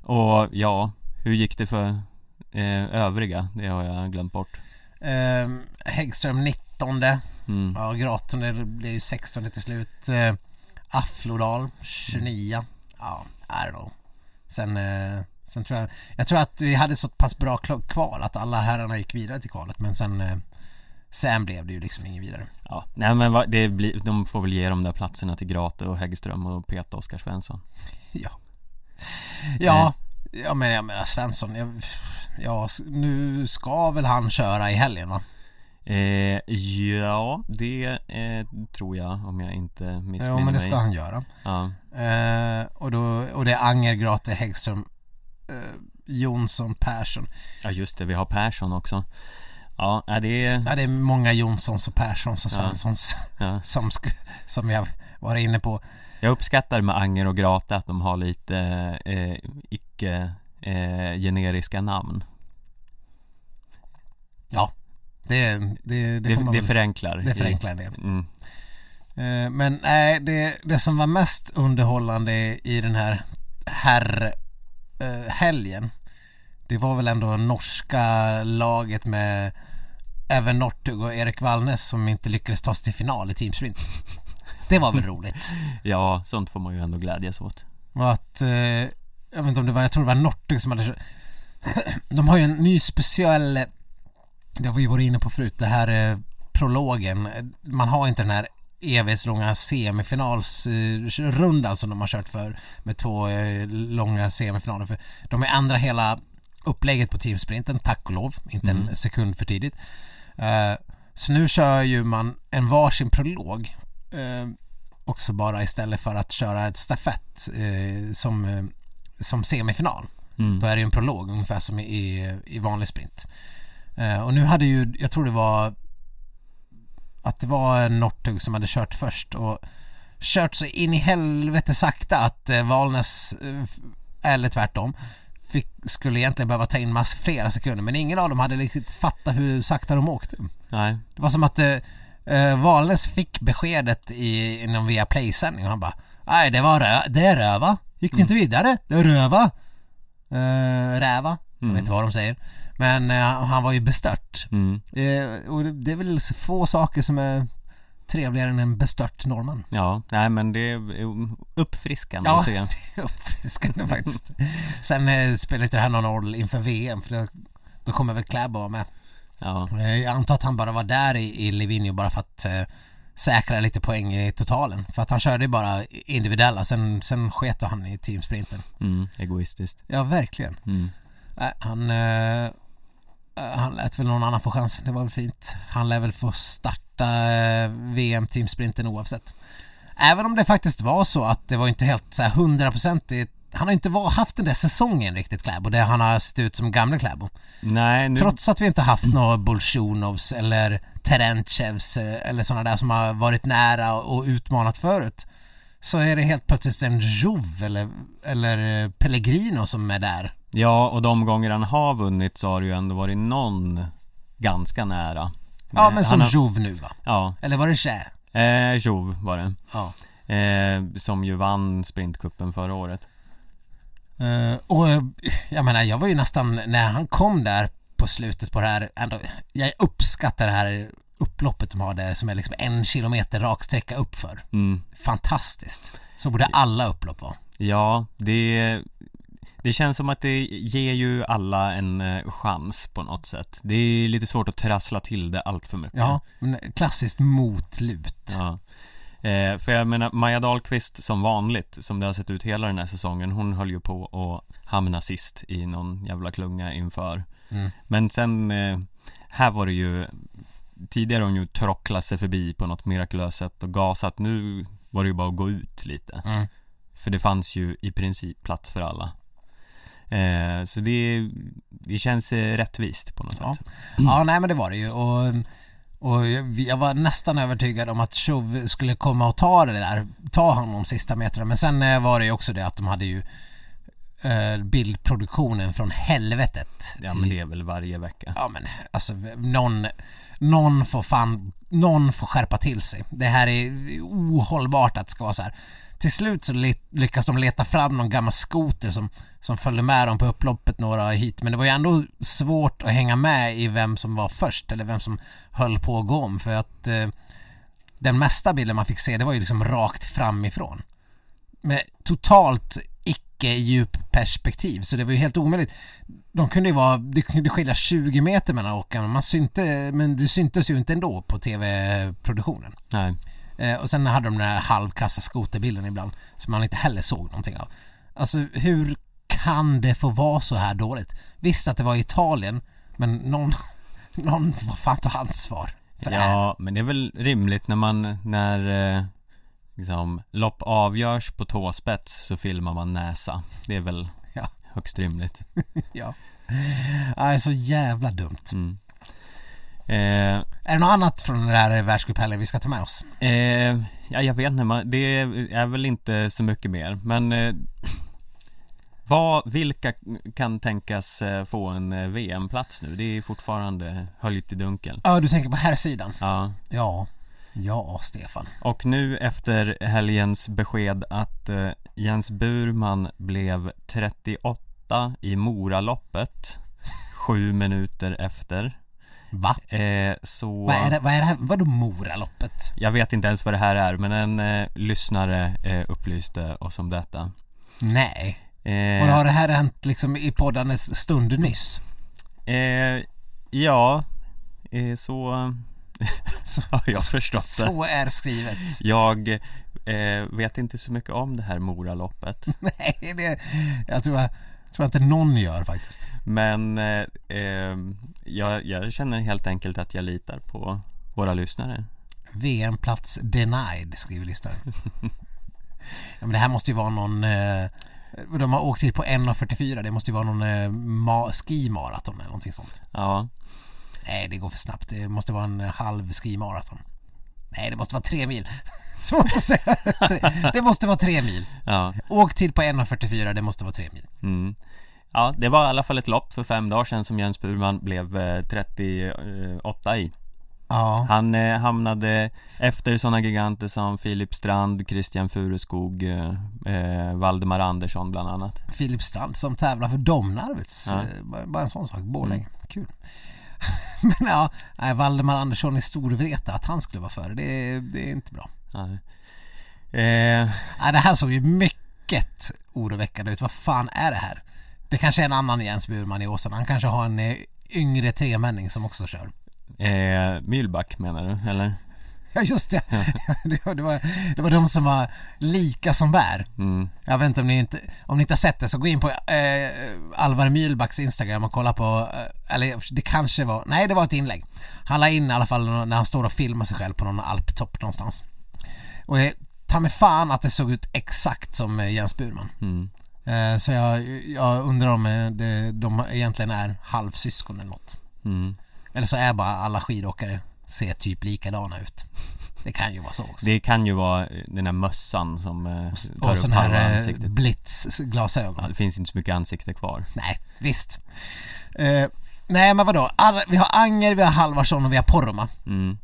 S2: Och ja, hur gick det för eh, övriga? Det har jag glömt bort.
S3: Eh, Häggström 19.
S2: Mm.
S3: Ja, Graton det blev ju 16 till slut. Eh, Afflodal 29. Ja, I don't know. Sen, eh, sen tror jag, jag tror att vi hade så pass bra kval att alla herrarna gick vidare till kvalet men sen eh, Sen blev det ju liksom ingen vidare.
S2: Ja, nej men vad- det blir, de får väl ge de där platserna till Grate och Häggström och peta Oskar Svensson.
S3: Ja. Ja, ja men jag menar Svensson, jag, ja nu ska väl han köra i helgen va?
S2: Eh, ja, det eh, tror jag om jag inte missminner
S3: Ja men det
S2: mig.
S3: ska han göra.
S2: Ja,
S3: Eh, och, då, och det är Anger, Grate, Häggström. Eh, Jonsson, Persson.
S2: Ja just det, vi har Persson också Ja, är det är...
S3: Ja, det är många Jonssons och Perssons och Svenssons
S2: Ja.
S3: som, sk- som jag var inne på.
S2: Jag uppskattar med Anger och Grate att de har lite eh, icke eh, generiska namn
S3: Ja, det, det, det,
S2: Det, det förenklar
S3: det förenklar en del.
S2: mm.
S3: Eh, Men nej, det, det som var mest underhållande i den här herr eh, helgen Det var väl ändå norska laget med Evan Northug och Erik Wallnes som inte lyckades ta sig till final i teamsprint Det var väl roligt.
S2: Ja, sånt får man ju ändå glädjas åt.
S3: Och att, eh, jag vet inte om det var, jag tror det var Northug som hade De har ju en ny speciell Det har vi varit inne på förut, det här eh, prologen. Man har inte den här evighetslånga semifinalsrundan som de har kört för med två eh, långa semifinaler. För de har ändrat hela upplägget på teamsprinten, tack och lov, inte en sekund för tidigt. Eh, så nu kör ju man en varsin prolog. eh, också bara istället för att köra ett stafett eh, som, eh, som semifinal.
S2: mm.
S3: Då är det ju en prolog ungefär som i, i vanlig sprint. Eh, och nu hade ju, jag tror det var att det var Northug som hade kört först och kört så in i helvete sakta att eh, Valnes, eh, eller tvärtom, fick, skulle egentligen behöva ta in mass flera sekunder men ingen av dem hade riktigt fattat hur sakta de åkte.
S2: Nej,
S3: Det var som att eh, eh, Valnes fick beskedet i någon via Play-sändning och han bara Nej det var rö- det är röva. Gick vi inte vidare? Det är röva. Eh, räva. Jag vet inte vad de säger. Men eh, han var ju bestört.
S2: mm.
S3: Eh, och det, det är väl få saker som är trevligare än en bestört norrman.
S2: Ja, nej men det är uppfriskande
S3: Ja.
S2: att se
S3: Uppfriskande faktiskt. Sen eh, spelar inte det här någon roll inför VM för då, då kommer väl Kläbo vara med.
S2: Ja,
S3: Eh, Jag antar att han bara var där i, i Livigno bara för att eh, säkra lite poäng i totalen. För att han körde ju bara individuella, sen, sen sket han i teamsprinten.
S2: mm, egoistiskt
S3: Ja, verkligen.
S2: mm.
S3: Nej, han, eh, han lät väl någon annan få chansen, det var väl fint. Han lär väl få starta eh, VM-teamsprinten oavsett. Även om det faktiskt var så att det var inte helt så här hundraprocentigt han har inte var, haft den där säsongen riktigt Kläbo, där han har sett ut som gamla Kläbo.
S2: Nej, nu,
S3: Trots att vi inte haft några Bolsjunovs eller Terentjevs eh, eller sådana där som har varit nära och utmanat förut så är det helt plötsligt en Jouv eller, eller eh, Pellegrino som är där.
S2: ja och de gånger han har vunnit så har det ju ändå varit någon ganska nära
S3: Ja
S2: Eh,
S3: men som
S2: han har,
S3: Jouv nu va?
S2: Ja,
S3: Eller var det Ché?
S2: eh, Jove var det
S3: Ja.
S2: eh, Som ju vann sprintkuppen förra året
S3: Eh, och eh, jag menar jag var ju nästan när han kom där på slutet på det här ändå, jag uppskattar det här upploppet de har där som är liksom en kilometer rak sträcka uppför.
S2: mm.
S3: Fantastiskt. Så borde alla upplopp vara.
S2: Ja, det Det känns som att det ger ju alla en eh, chans på något sätt Det är lite svårt att trassla till det allt för mycket
S3: Ja, men klassiskt motlut.
S2: Ja. Eh, för jag menar, Maja Dahlqvist som vanligt, som det har sett ut hela den här säsongen, hon höll ju på att hamna sist i någon jävla klunga inför.
S3: Mm.
S2: Men sen, eh, här var det ju, tidigare har hon ju trocklat sig förbi på något mirakulöst sätt och gasat, nu var det ju bara att gå ut lite.
S3: Mm.
S2: För det fanns ju i princip plats för alla. Eh, så det, det känns eh, rättvist på något
S3: Ja.
S2: sätt.
S3: Ja, nej men det var det ju och, och jag jag var nästan övertygad om att Chauv skulle komma och ta det där, ta honom sista metrarna men sen eh, var det ju också det att de hade ju eh, bildproduktionen från helvetet.
S2: Ja men det är väl varje vecka.
S3: Ja men alltså någon, någon får fan, någon får skärpa till sig. Det här är ohållbart att det ska vara så här. Till slut så lyckas de leta fram någon gammal skoter som, som följde med dem på upploppet några hit men det var ju ändå svårt att hänga med i vem som var först eller vem som höll på att gå om för att eh, den mesta bilden man fick se det var ju liksom rakt framifrån. Med totalt icke djup perspektiv så det var ju helt omöjligt. De kunde ju vara, det kunde skilja 20 meter mellan åkarna man synte, men det syntes ju inte ändå på tv-produktionen.
S2: Nej.
S3: Eh, och sen hade de den här halvkassa skoterbilden ibland som man inte heller såg någonting av. Alltså hur kan det få vara så här dåligt? Visst att det var Italien men någon, någon får fan ta ansvar för det här.
S2: Ja, men det är väl rimligt när man, när eh, liksom, lopp avgörs på tåspets så filmar man näsa Det är väl
S3: Ja.
S2: högst rimligt
S3: ja. Nej, så jävla dumt.
S2: mm. Eh,
S3: Är det något annat från den här världscuphelgen vi ska ta med oss?
S2: eh, Ja jag vet inte, det är väl inte så mycket mer men eh, vad, vilka kan tänkas få en VM-plats nu? Det är fortfarande höljt i dunkel
S3: Ja, du tänker på här sidan.
S2: Ja,
S3: Ja. Ja, Stefan.
S2: och nu efter helgens besked att Jens Burman blev 38 i Moraloppet Sju minuter efter
S3: Va?
S2: eh, Så
S3: Vad är det, vad är det här? Vadå Moraloppet?
S2: Jag vet inte ens vad det här är men en eh, lyssnare eh, upplyste oss om detta
S3: Nej.
S2: eh,
S3: Och har det här hänt liksom i poddandes stund nyss?
S2: eh, Ja, eh, så
S3: Så,
S2: har jag förstått det
S3: så är skrivet.
S2: Jag eh, vet inte så mycket om det här Moraloppet
S3: Nej, det, jag tror, jag tror inte någon gör faktiskt.
S2: Men eh, eh, jag, jag känner helt enkelt att jag litar på våra lyssnare
S3: VM-plats denied, skriver lyssnaren. ja, men det här måste ju vara någon... Eh, de har åkt hit på 1.44, det måste ju vara någon eh, ma- skimaraton eller någonting sånt.
S2: Ja,
S3: Nej, det går för snabbt. Det måste vara en eh, halv skimaraton. Nej, det måste vara tre mil. Svårt att säga. Det måste vara tre mil.
S2: ja,
S3: Åktid på 1.44, det måste vara tre mil.
S2: mm. Ja, det var i alla fall ett lopp för fem dagar sedan som Jens Burman blev eh, 38 i
S3: Ja,
S2: Han eh, hamnade efter sådana giganter som Filip Strand, Christian Fureskog, eh, eh, Valdemar Andersson bland annat
S3: Filip Strand som tävlar för Domnarvets.
S2: Ja.
S3: Eh, bara- en sån sak. Borlänge. Kul. Men ja, nej, Valdemar Andersson i Storvreta, att han skulle vara före, det, det är inte bra.
S2: ja. eh,
S3: Nej, det här såg ju mycket oroväckande ut. Vad fan är det här? Det kanske är en annan Jens Burman i Åsarna. Han kanske har en eh, yngre tremänning som också kör.
S2: eh, Mühlback menar du, eller?
S3: Ja, just det. det, var, det, var, de som var lika som bär.
S2: Mm.
S3: Jag vet inte om ni inte, om ni inte har sett det så gå in på eh, Alvar Mühlbacks Instagram och kolla på, eh, eller det kanske var, nej det var ett inlägg. Han la in i alla fall när han står och filmar sig själv på någon alptopp någonstans. Och eh, ta mig fan att det såg ut exakt som eh, Jens Burman.
S2: Mm.
S3: Eh, så jag, jag undrar om eh, det, de egentligen är halvsyskon eller något.
S2: Mm.
S3: Eller så är bara alla skidåkare ser typ likadana ut. Det kan ju vara så också.
S2: Det kan ju vara eh, den här mössan som eh, tar
S3: och
S2: upp halva
S3: här eh,
S2: ansiktet
S3: blitzglasögon.
S2: ja, Det finns inte så mycket ansikte kvar
S3: Nej, visst. Eh, nej men vadå, Alla, vi har Anger, vi har Halvarsson och vi har Poromaa.
S2: mm.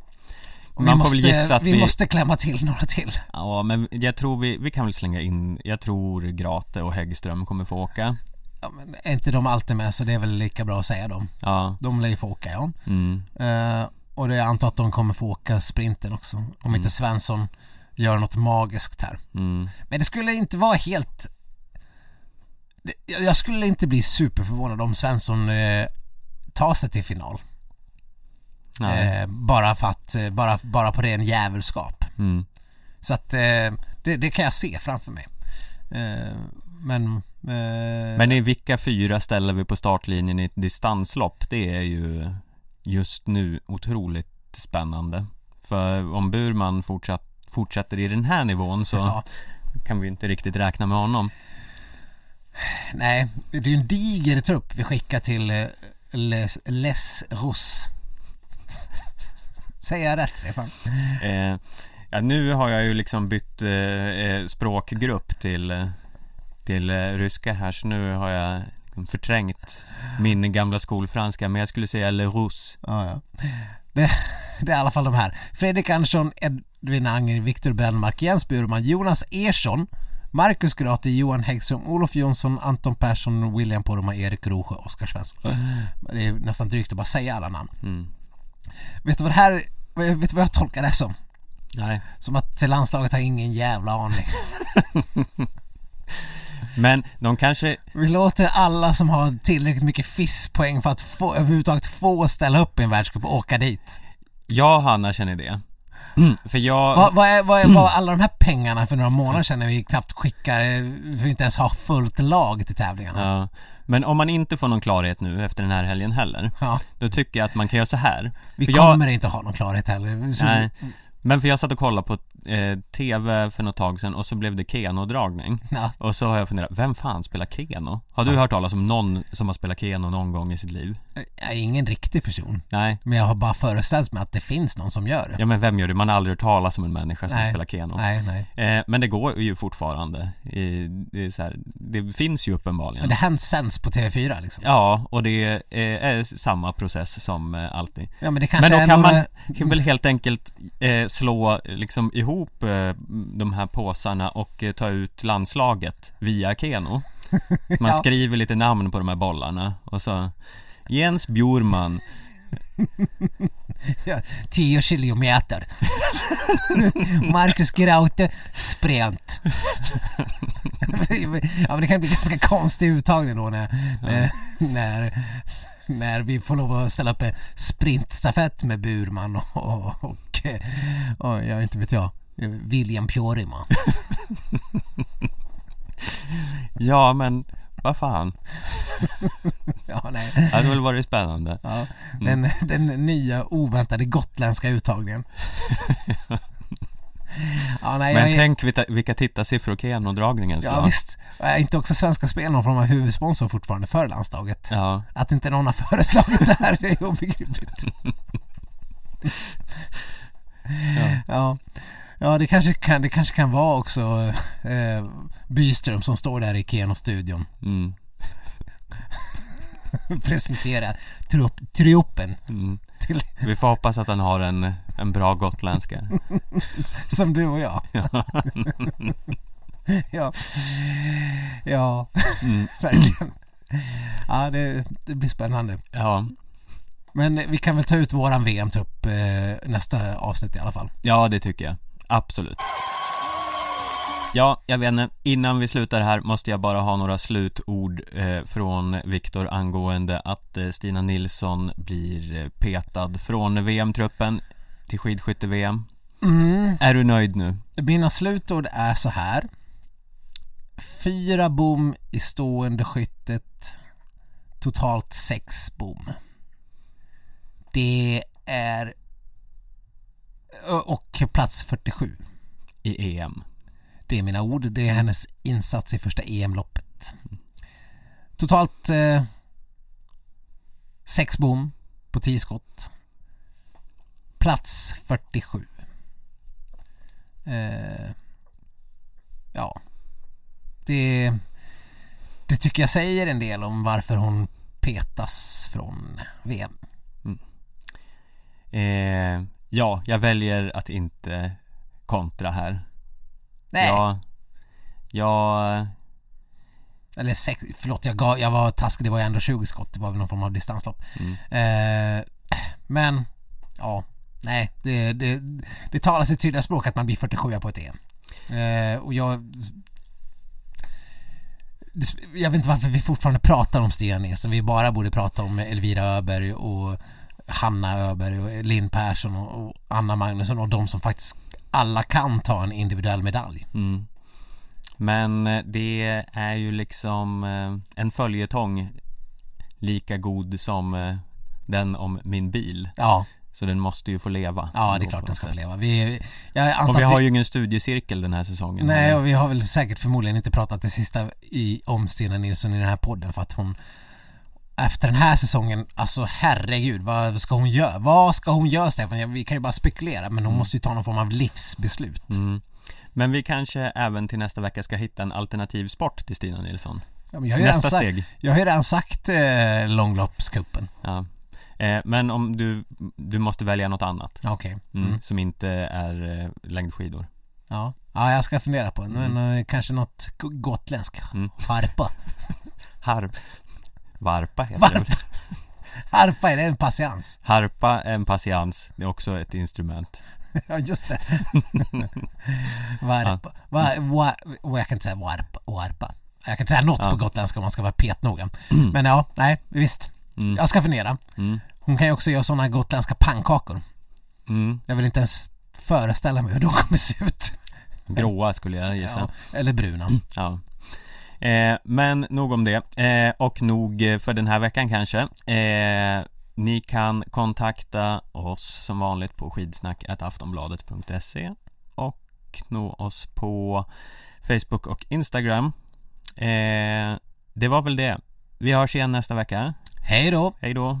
S3: Och
S2: Man
S3: vi
S2: får
S3: måste,
S2: väl gissa att
S3: vi,
S2: vi,
S3: måste klämma till några till.
S2: Ja men jag tror vi, vi kan väl slänga in Jag tror Grate och Häggström kommer få åka
S3: Ja, men är inte de alltid med så det är väl lika bra att säga dem.
S2: Ja,
S3: De lär ju få åka ja.
S2: mm.
S3: Och det jag antar att de kommer få åka sprinten också. Om
S2: Mm.
S3: inte Svensson gör något magiskt här.
S2: Mm.
S3: Men det skulle inte vara helt... Jag skulle inte bli superförvånad om Svensson eh, tar sig till final. Eh, bara för att, eh, bara, bara på ren jävelskap.
S2: Mm.
S3: Så att eh, det, det kan jag se framför mig. Eh, men... Eh,
S2: Men i vilka fyra ställer vi på startlinjen i ett distanslopp? Det är ju just nu otroligt spännande För om Burman fortsatt, fortsätter i den här nivån så
S3: Ja,
S2: kan vi inte riktigt räkna med honom
S3: nej, det är ju en diger trupp vi skickar till eh, Les, Les Rousse. Säger jag rätt Stefan?
S2: eh, Ja nu har jag ju liksom bytt eh, eh, språkgrupp till eh, Till ryska här så nu har jag förträngt min gamla skolfranska men jag skulle säga Le Rousse
S3: Ja, ja. Det, det är i alla fall de här. Fredrik Andersson, Edvin Anger, Viktor Brännmark, Jens Burman, Jonas Ersson, Marcus Grate, Johan Häggström, Olof Jonsson, Anton Persson, William Poromaa, Erik Rosjö, Oskar Svensson. Det är nästan drygt att bara säga alla namn.
S2: mm.
S3: Vet du vad det här, vet du vad jag tolkar det som?
S2: Nej
S3: Som att landslaget har ingen jävla aning.
S2: Men de kanske
S3: Vi låter alla som har tillräckligt mycket FIS-poäng för att få, överhuvudtaget få ställa upp i en världscup och åka dit.
S2: Jag och Hanna känner det För jag
S3: Vad, vad, är, vad, är, vad är alla de här pengarna för några månader sedan när vi knappt skickar, eh, vi inte ens har fullt lag till tävlingarna?
S2: Ja, men om man inte får någon klarhet nu efter den här helgen heller
S3: Ja,
S2: Då tycker jag att man kan göra så här
S3: vi
S2: För jag-
S3: kommer inte ha någon klarhet heller. Så,
S2: Nej Men för jag satt och kollade på eh, TV för något tag sedan och så blev det Keno-dragning
S3: Ja.
S2: Och så har jag funderat, vem fan spelar Keno? Har du hört talas om någon som har spelat Keno någon gång i sitt liv?
S3: Jag är ingen riktig person.
S2: Nej
S3: Men jag har bara föreställt mig att det finns någon som gör det.
S2: Ja men vem gör det? Man har aldrig hört talas om en människa som
S3: Nej.
S2: spelar Keno
S3: Nej, nej.
S2: eh, Men det går ju fortfarande I, det, så här, det finns ju uppenbarligen
S3: Men det hänt sänds på TV4 liksom.
S2: Ja, och det är, är samma process som eh, alltid
S3: Ja men det kanske
S2: Men då
S3: är
S2: kan
S3: några...
S2: man väl helt enkelt eh, slå liksom ihop eh, de här påsarna och eh, ta ut landslaget via Keno Man
S3: Ja.
S2: skriver lite namn på de här bollarna och så Jens Bjurman
S3: Ja, 10 kilometer. Marcus Graute, sprint. ja men det kan bli ganska konstig uttagning då när, när, när, när vi får lov att ställa upp en sprintstafett med Burman och, och, och, och jag inte vet jag, William Pjorima.
S2: Ja men, vad fan
S3: Ja, nej.
S2: Det hade väl varit spännande
S3: Ja, den, den nya oväntade gotländska uttagningen. Ja, nej,
S2: Men
S3: jag
S2: tänk vilka, vilka tittarsiffror Keno-dragningen ska
S3: ja
S2: ha
S3: visst. Är inte också Svenska Spel någon form av huvudsponsor fortfarande för landslaget?
S2: Ja,
S3: Att inte någon har föreslagit det här är obegripligt.
S2: ja.
S3: Ja, ja det, kanske kan, det kanske kan vara också eh, Byström som står där i Keno-studion.
S2: Mm,
S3: Presentera trupp, triuppen
S2: mm.
S3: till,
S2: Vi får hoppas att han har en, en bra gotländska
S3: som du och jag. ja, ja
S2: mm.
S3: verkligen. Ja, det, det blir spännande.
S2: Ja,
S3: Men vi kan väl ta ut våran VM-trupp eh, nästa avsnitt i alla fall.
S2: ja det tycker jag Absolut Ja, jag vet inte, innan vi slutar här måste jag bara ha några slutord eh, från Viktor angående att eh, Stina Nilsson blir eh, petad från VM-truppen till skidskytte-VM
S3: Mm.
S2: Är du nöjd nu?
S3: Mina slutord är så här. Fyra bom i stående skyttet. Totalt sex bom. Det är... Eh, och plats 47.
S2: I EM
S3: Det är mina ord. Det är hennes insats i första EM-loppet. Totalt eh, sex bom på tio skott. Plats 47. Eh, ja. Det, det tycker jag säger en del om varför hon petas från VM. Mm.
S2: eh, Ja, jag väljer att inte kontra här
S3: Nej,
S2: Jag, jag,
S3: eller sex, förlåt jag, gav, jag var taskig, det var ju ändå 20 skott, det var väl någon form av distanslopp.
S2: Mm.
S3: Eh, men, ja, nej, det, det, det talar sitt tydliga språk att man blir 47 på ett EM. Eh, och jag... Jag vet inte varför vi fortfarande pratar om Stina Nilsson. Vi bara borde prata om Elvira Öberg och Hanna Öberg och Linn Persson och, och Anna Magnusson och de som faktiskt alla kan ta en individuell medalj.
S2: mm. Men eh, det är ju liksom eh, en följetong Lika god som eh, den om min bil
S3: Ja,
S2: Så den måste ju få leva
S3: ja det är klart den ska få leva. Vi,
S2: Och vi har ju ingen studiecirkel den här säsongen
S3: Nej, och vi har väl säkert förmodligen inte pratat det sista i, om Stina Nilsson i den här podden för att hon efter den här säsongen, alltså herregud, vad ska hon göra? Vad ska hon göra Stefan? Vi kan ju bara spekulera men hon måste ju ta någon form av livsbeslut.
S2: mm. Men vi kanske även till nästa vecka ska hitta en alternativ sport till Stina Nilsson
S3: Ja, jag,
S2: Nästa
S3: sagt,
S2: steg
S3: jag har ju redan sagt eh, långloppscupen.
S2: Ja eh, Men om du, du måste välja något annat
S3: Okej.
S2: mm.
S3: Mm.
S2: Som inte är eh, längdskidor
S3: Ja. ja, jag ska fundera på det. Men eh, kanske något go- gotländskt.
S2: Mm.
S3: Harpa.
S2: Harp Varpa heter
S3: Varp.
S2: det?
S3: Harpa, är det en patiens?
S2: Harpa är en patiens, det är också ett instrument
S3: Ja, just det. Varpa. Va, va, va, jag kan inte säga varpa. varpa. Jag kan inte säga något
S2: Ja.
S3: på gotländska om man ska vara petnoga. Men ja, nej, visst.
S2: mm.
S3: Jag ska fundera.
S2: Mm.
S3: Hon kan ju också göra sådana gotländska pannkakor.
S2: Mm.
S3: Jag vill inte ens föreställa mig hur de kommer se ut.
S2: Gråa skulle jag gissa
S3: Ja, eller bruna.
S2: Ja eh, Men nog om det. Eh, och nog eh, för den här veckan kanske. Eh, Ni kan kontakta oss som vanligt på skidsnack.aftonbladet.se Och nå oss på Facebook och Instagram. Det var väl det. Vi hörs igen nästa vecka.
S3: Hej då!
S2: Hej då!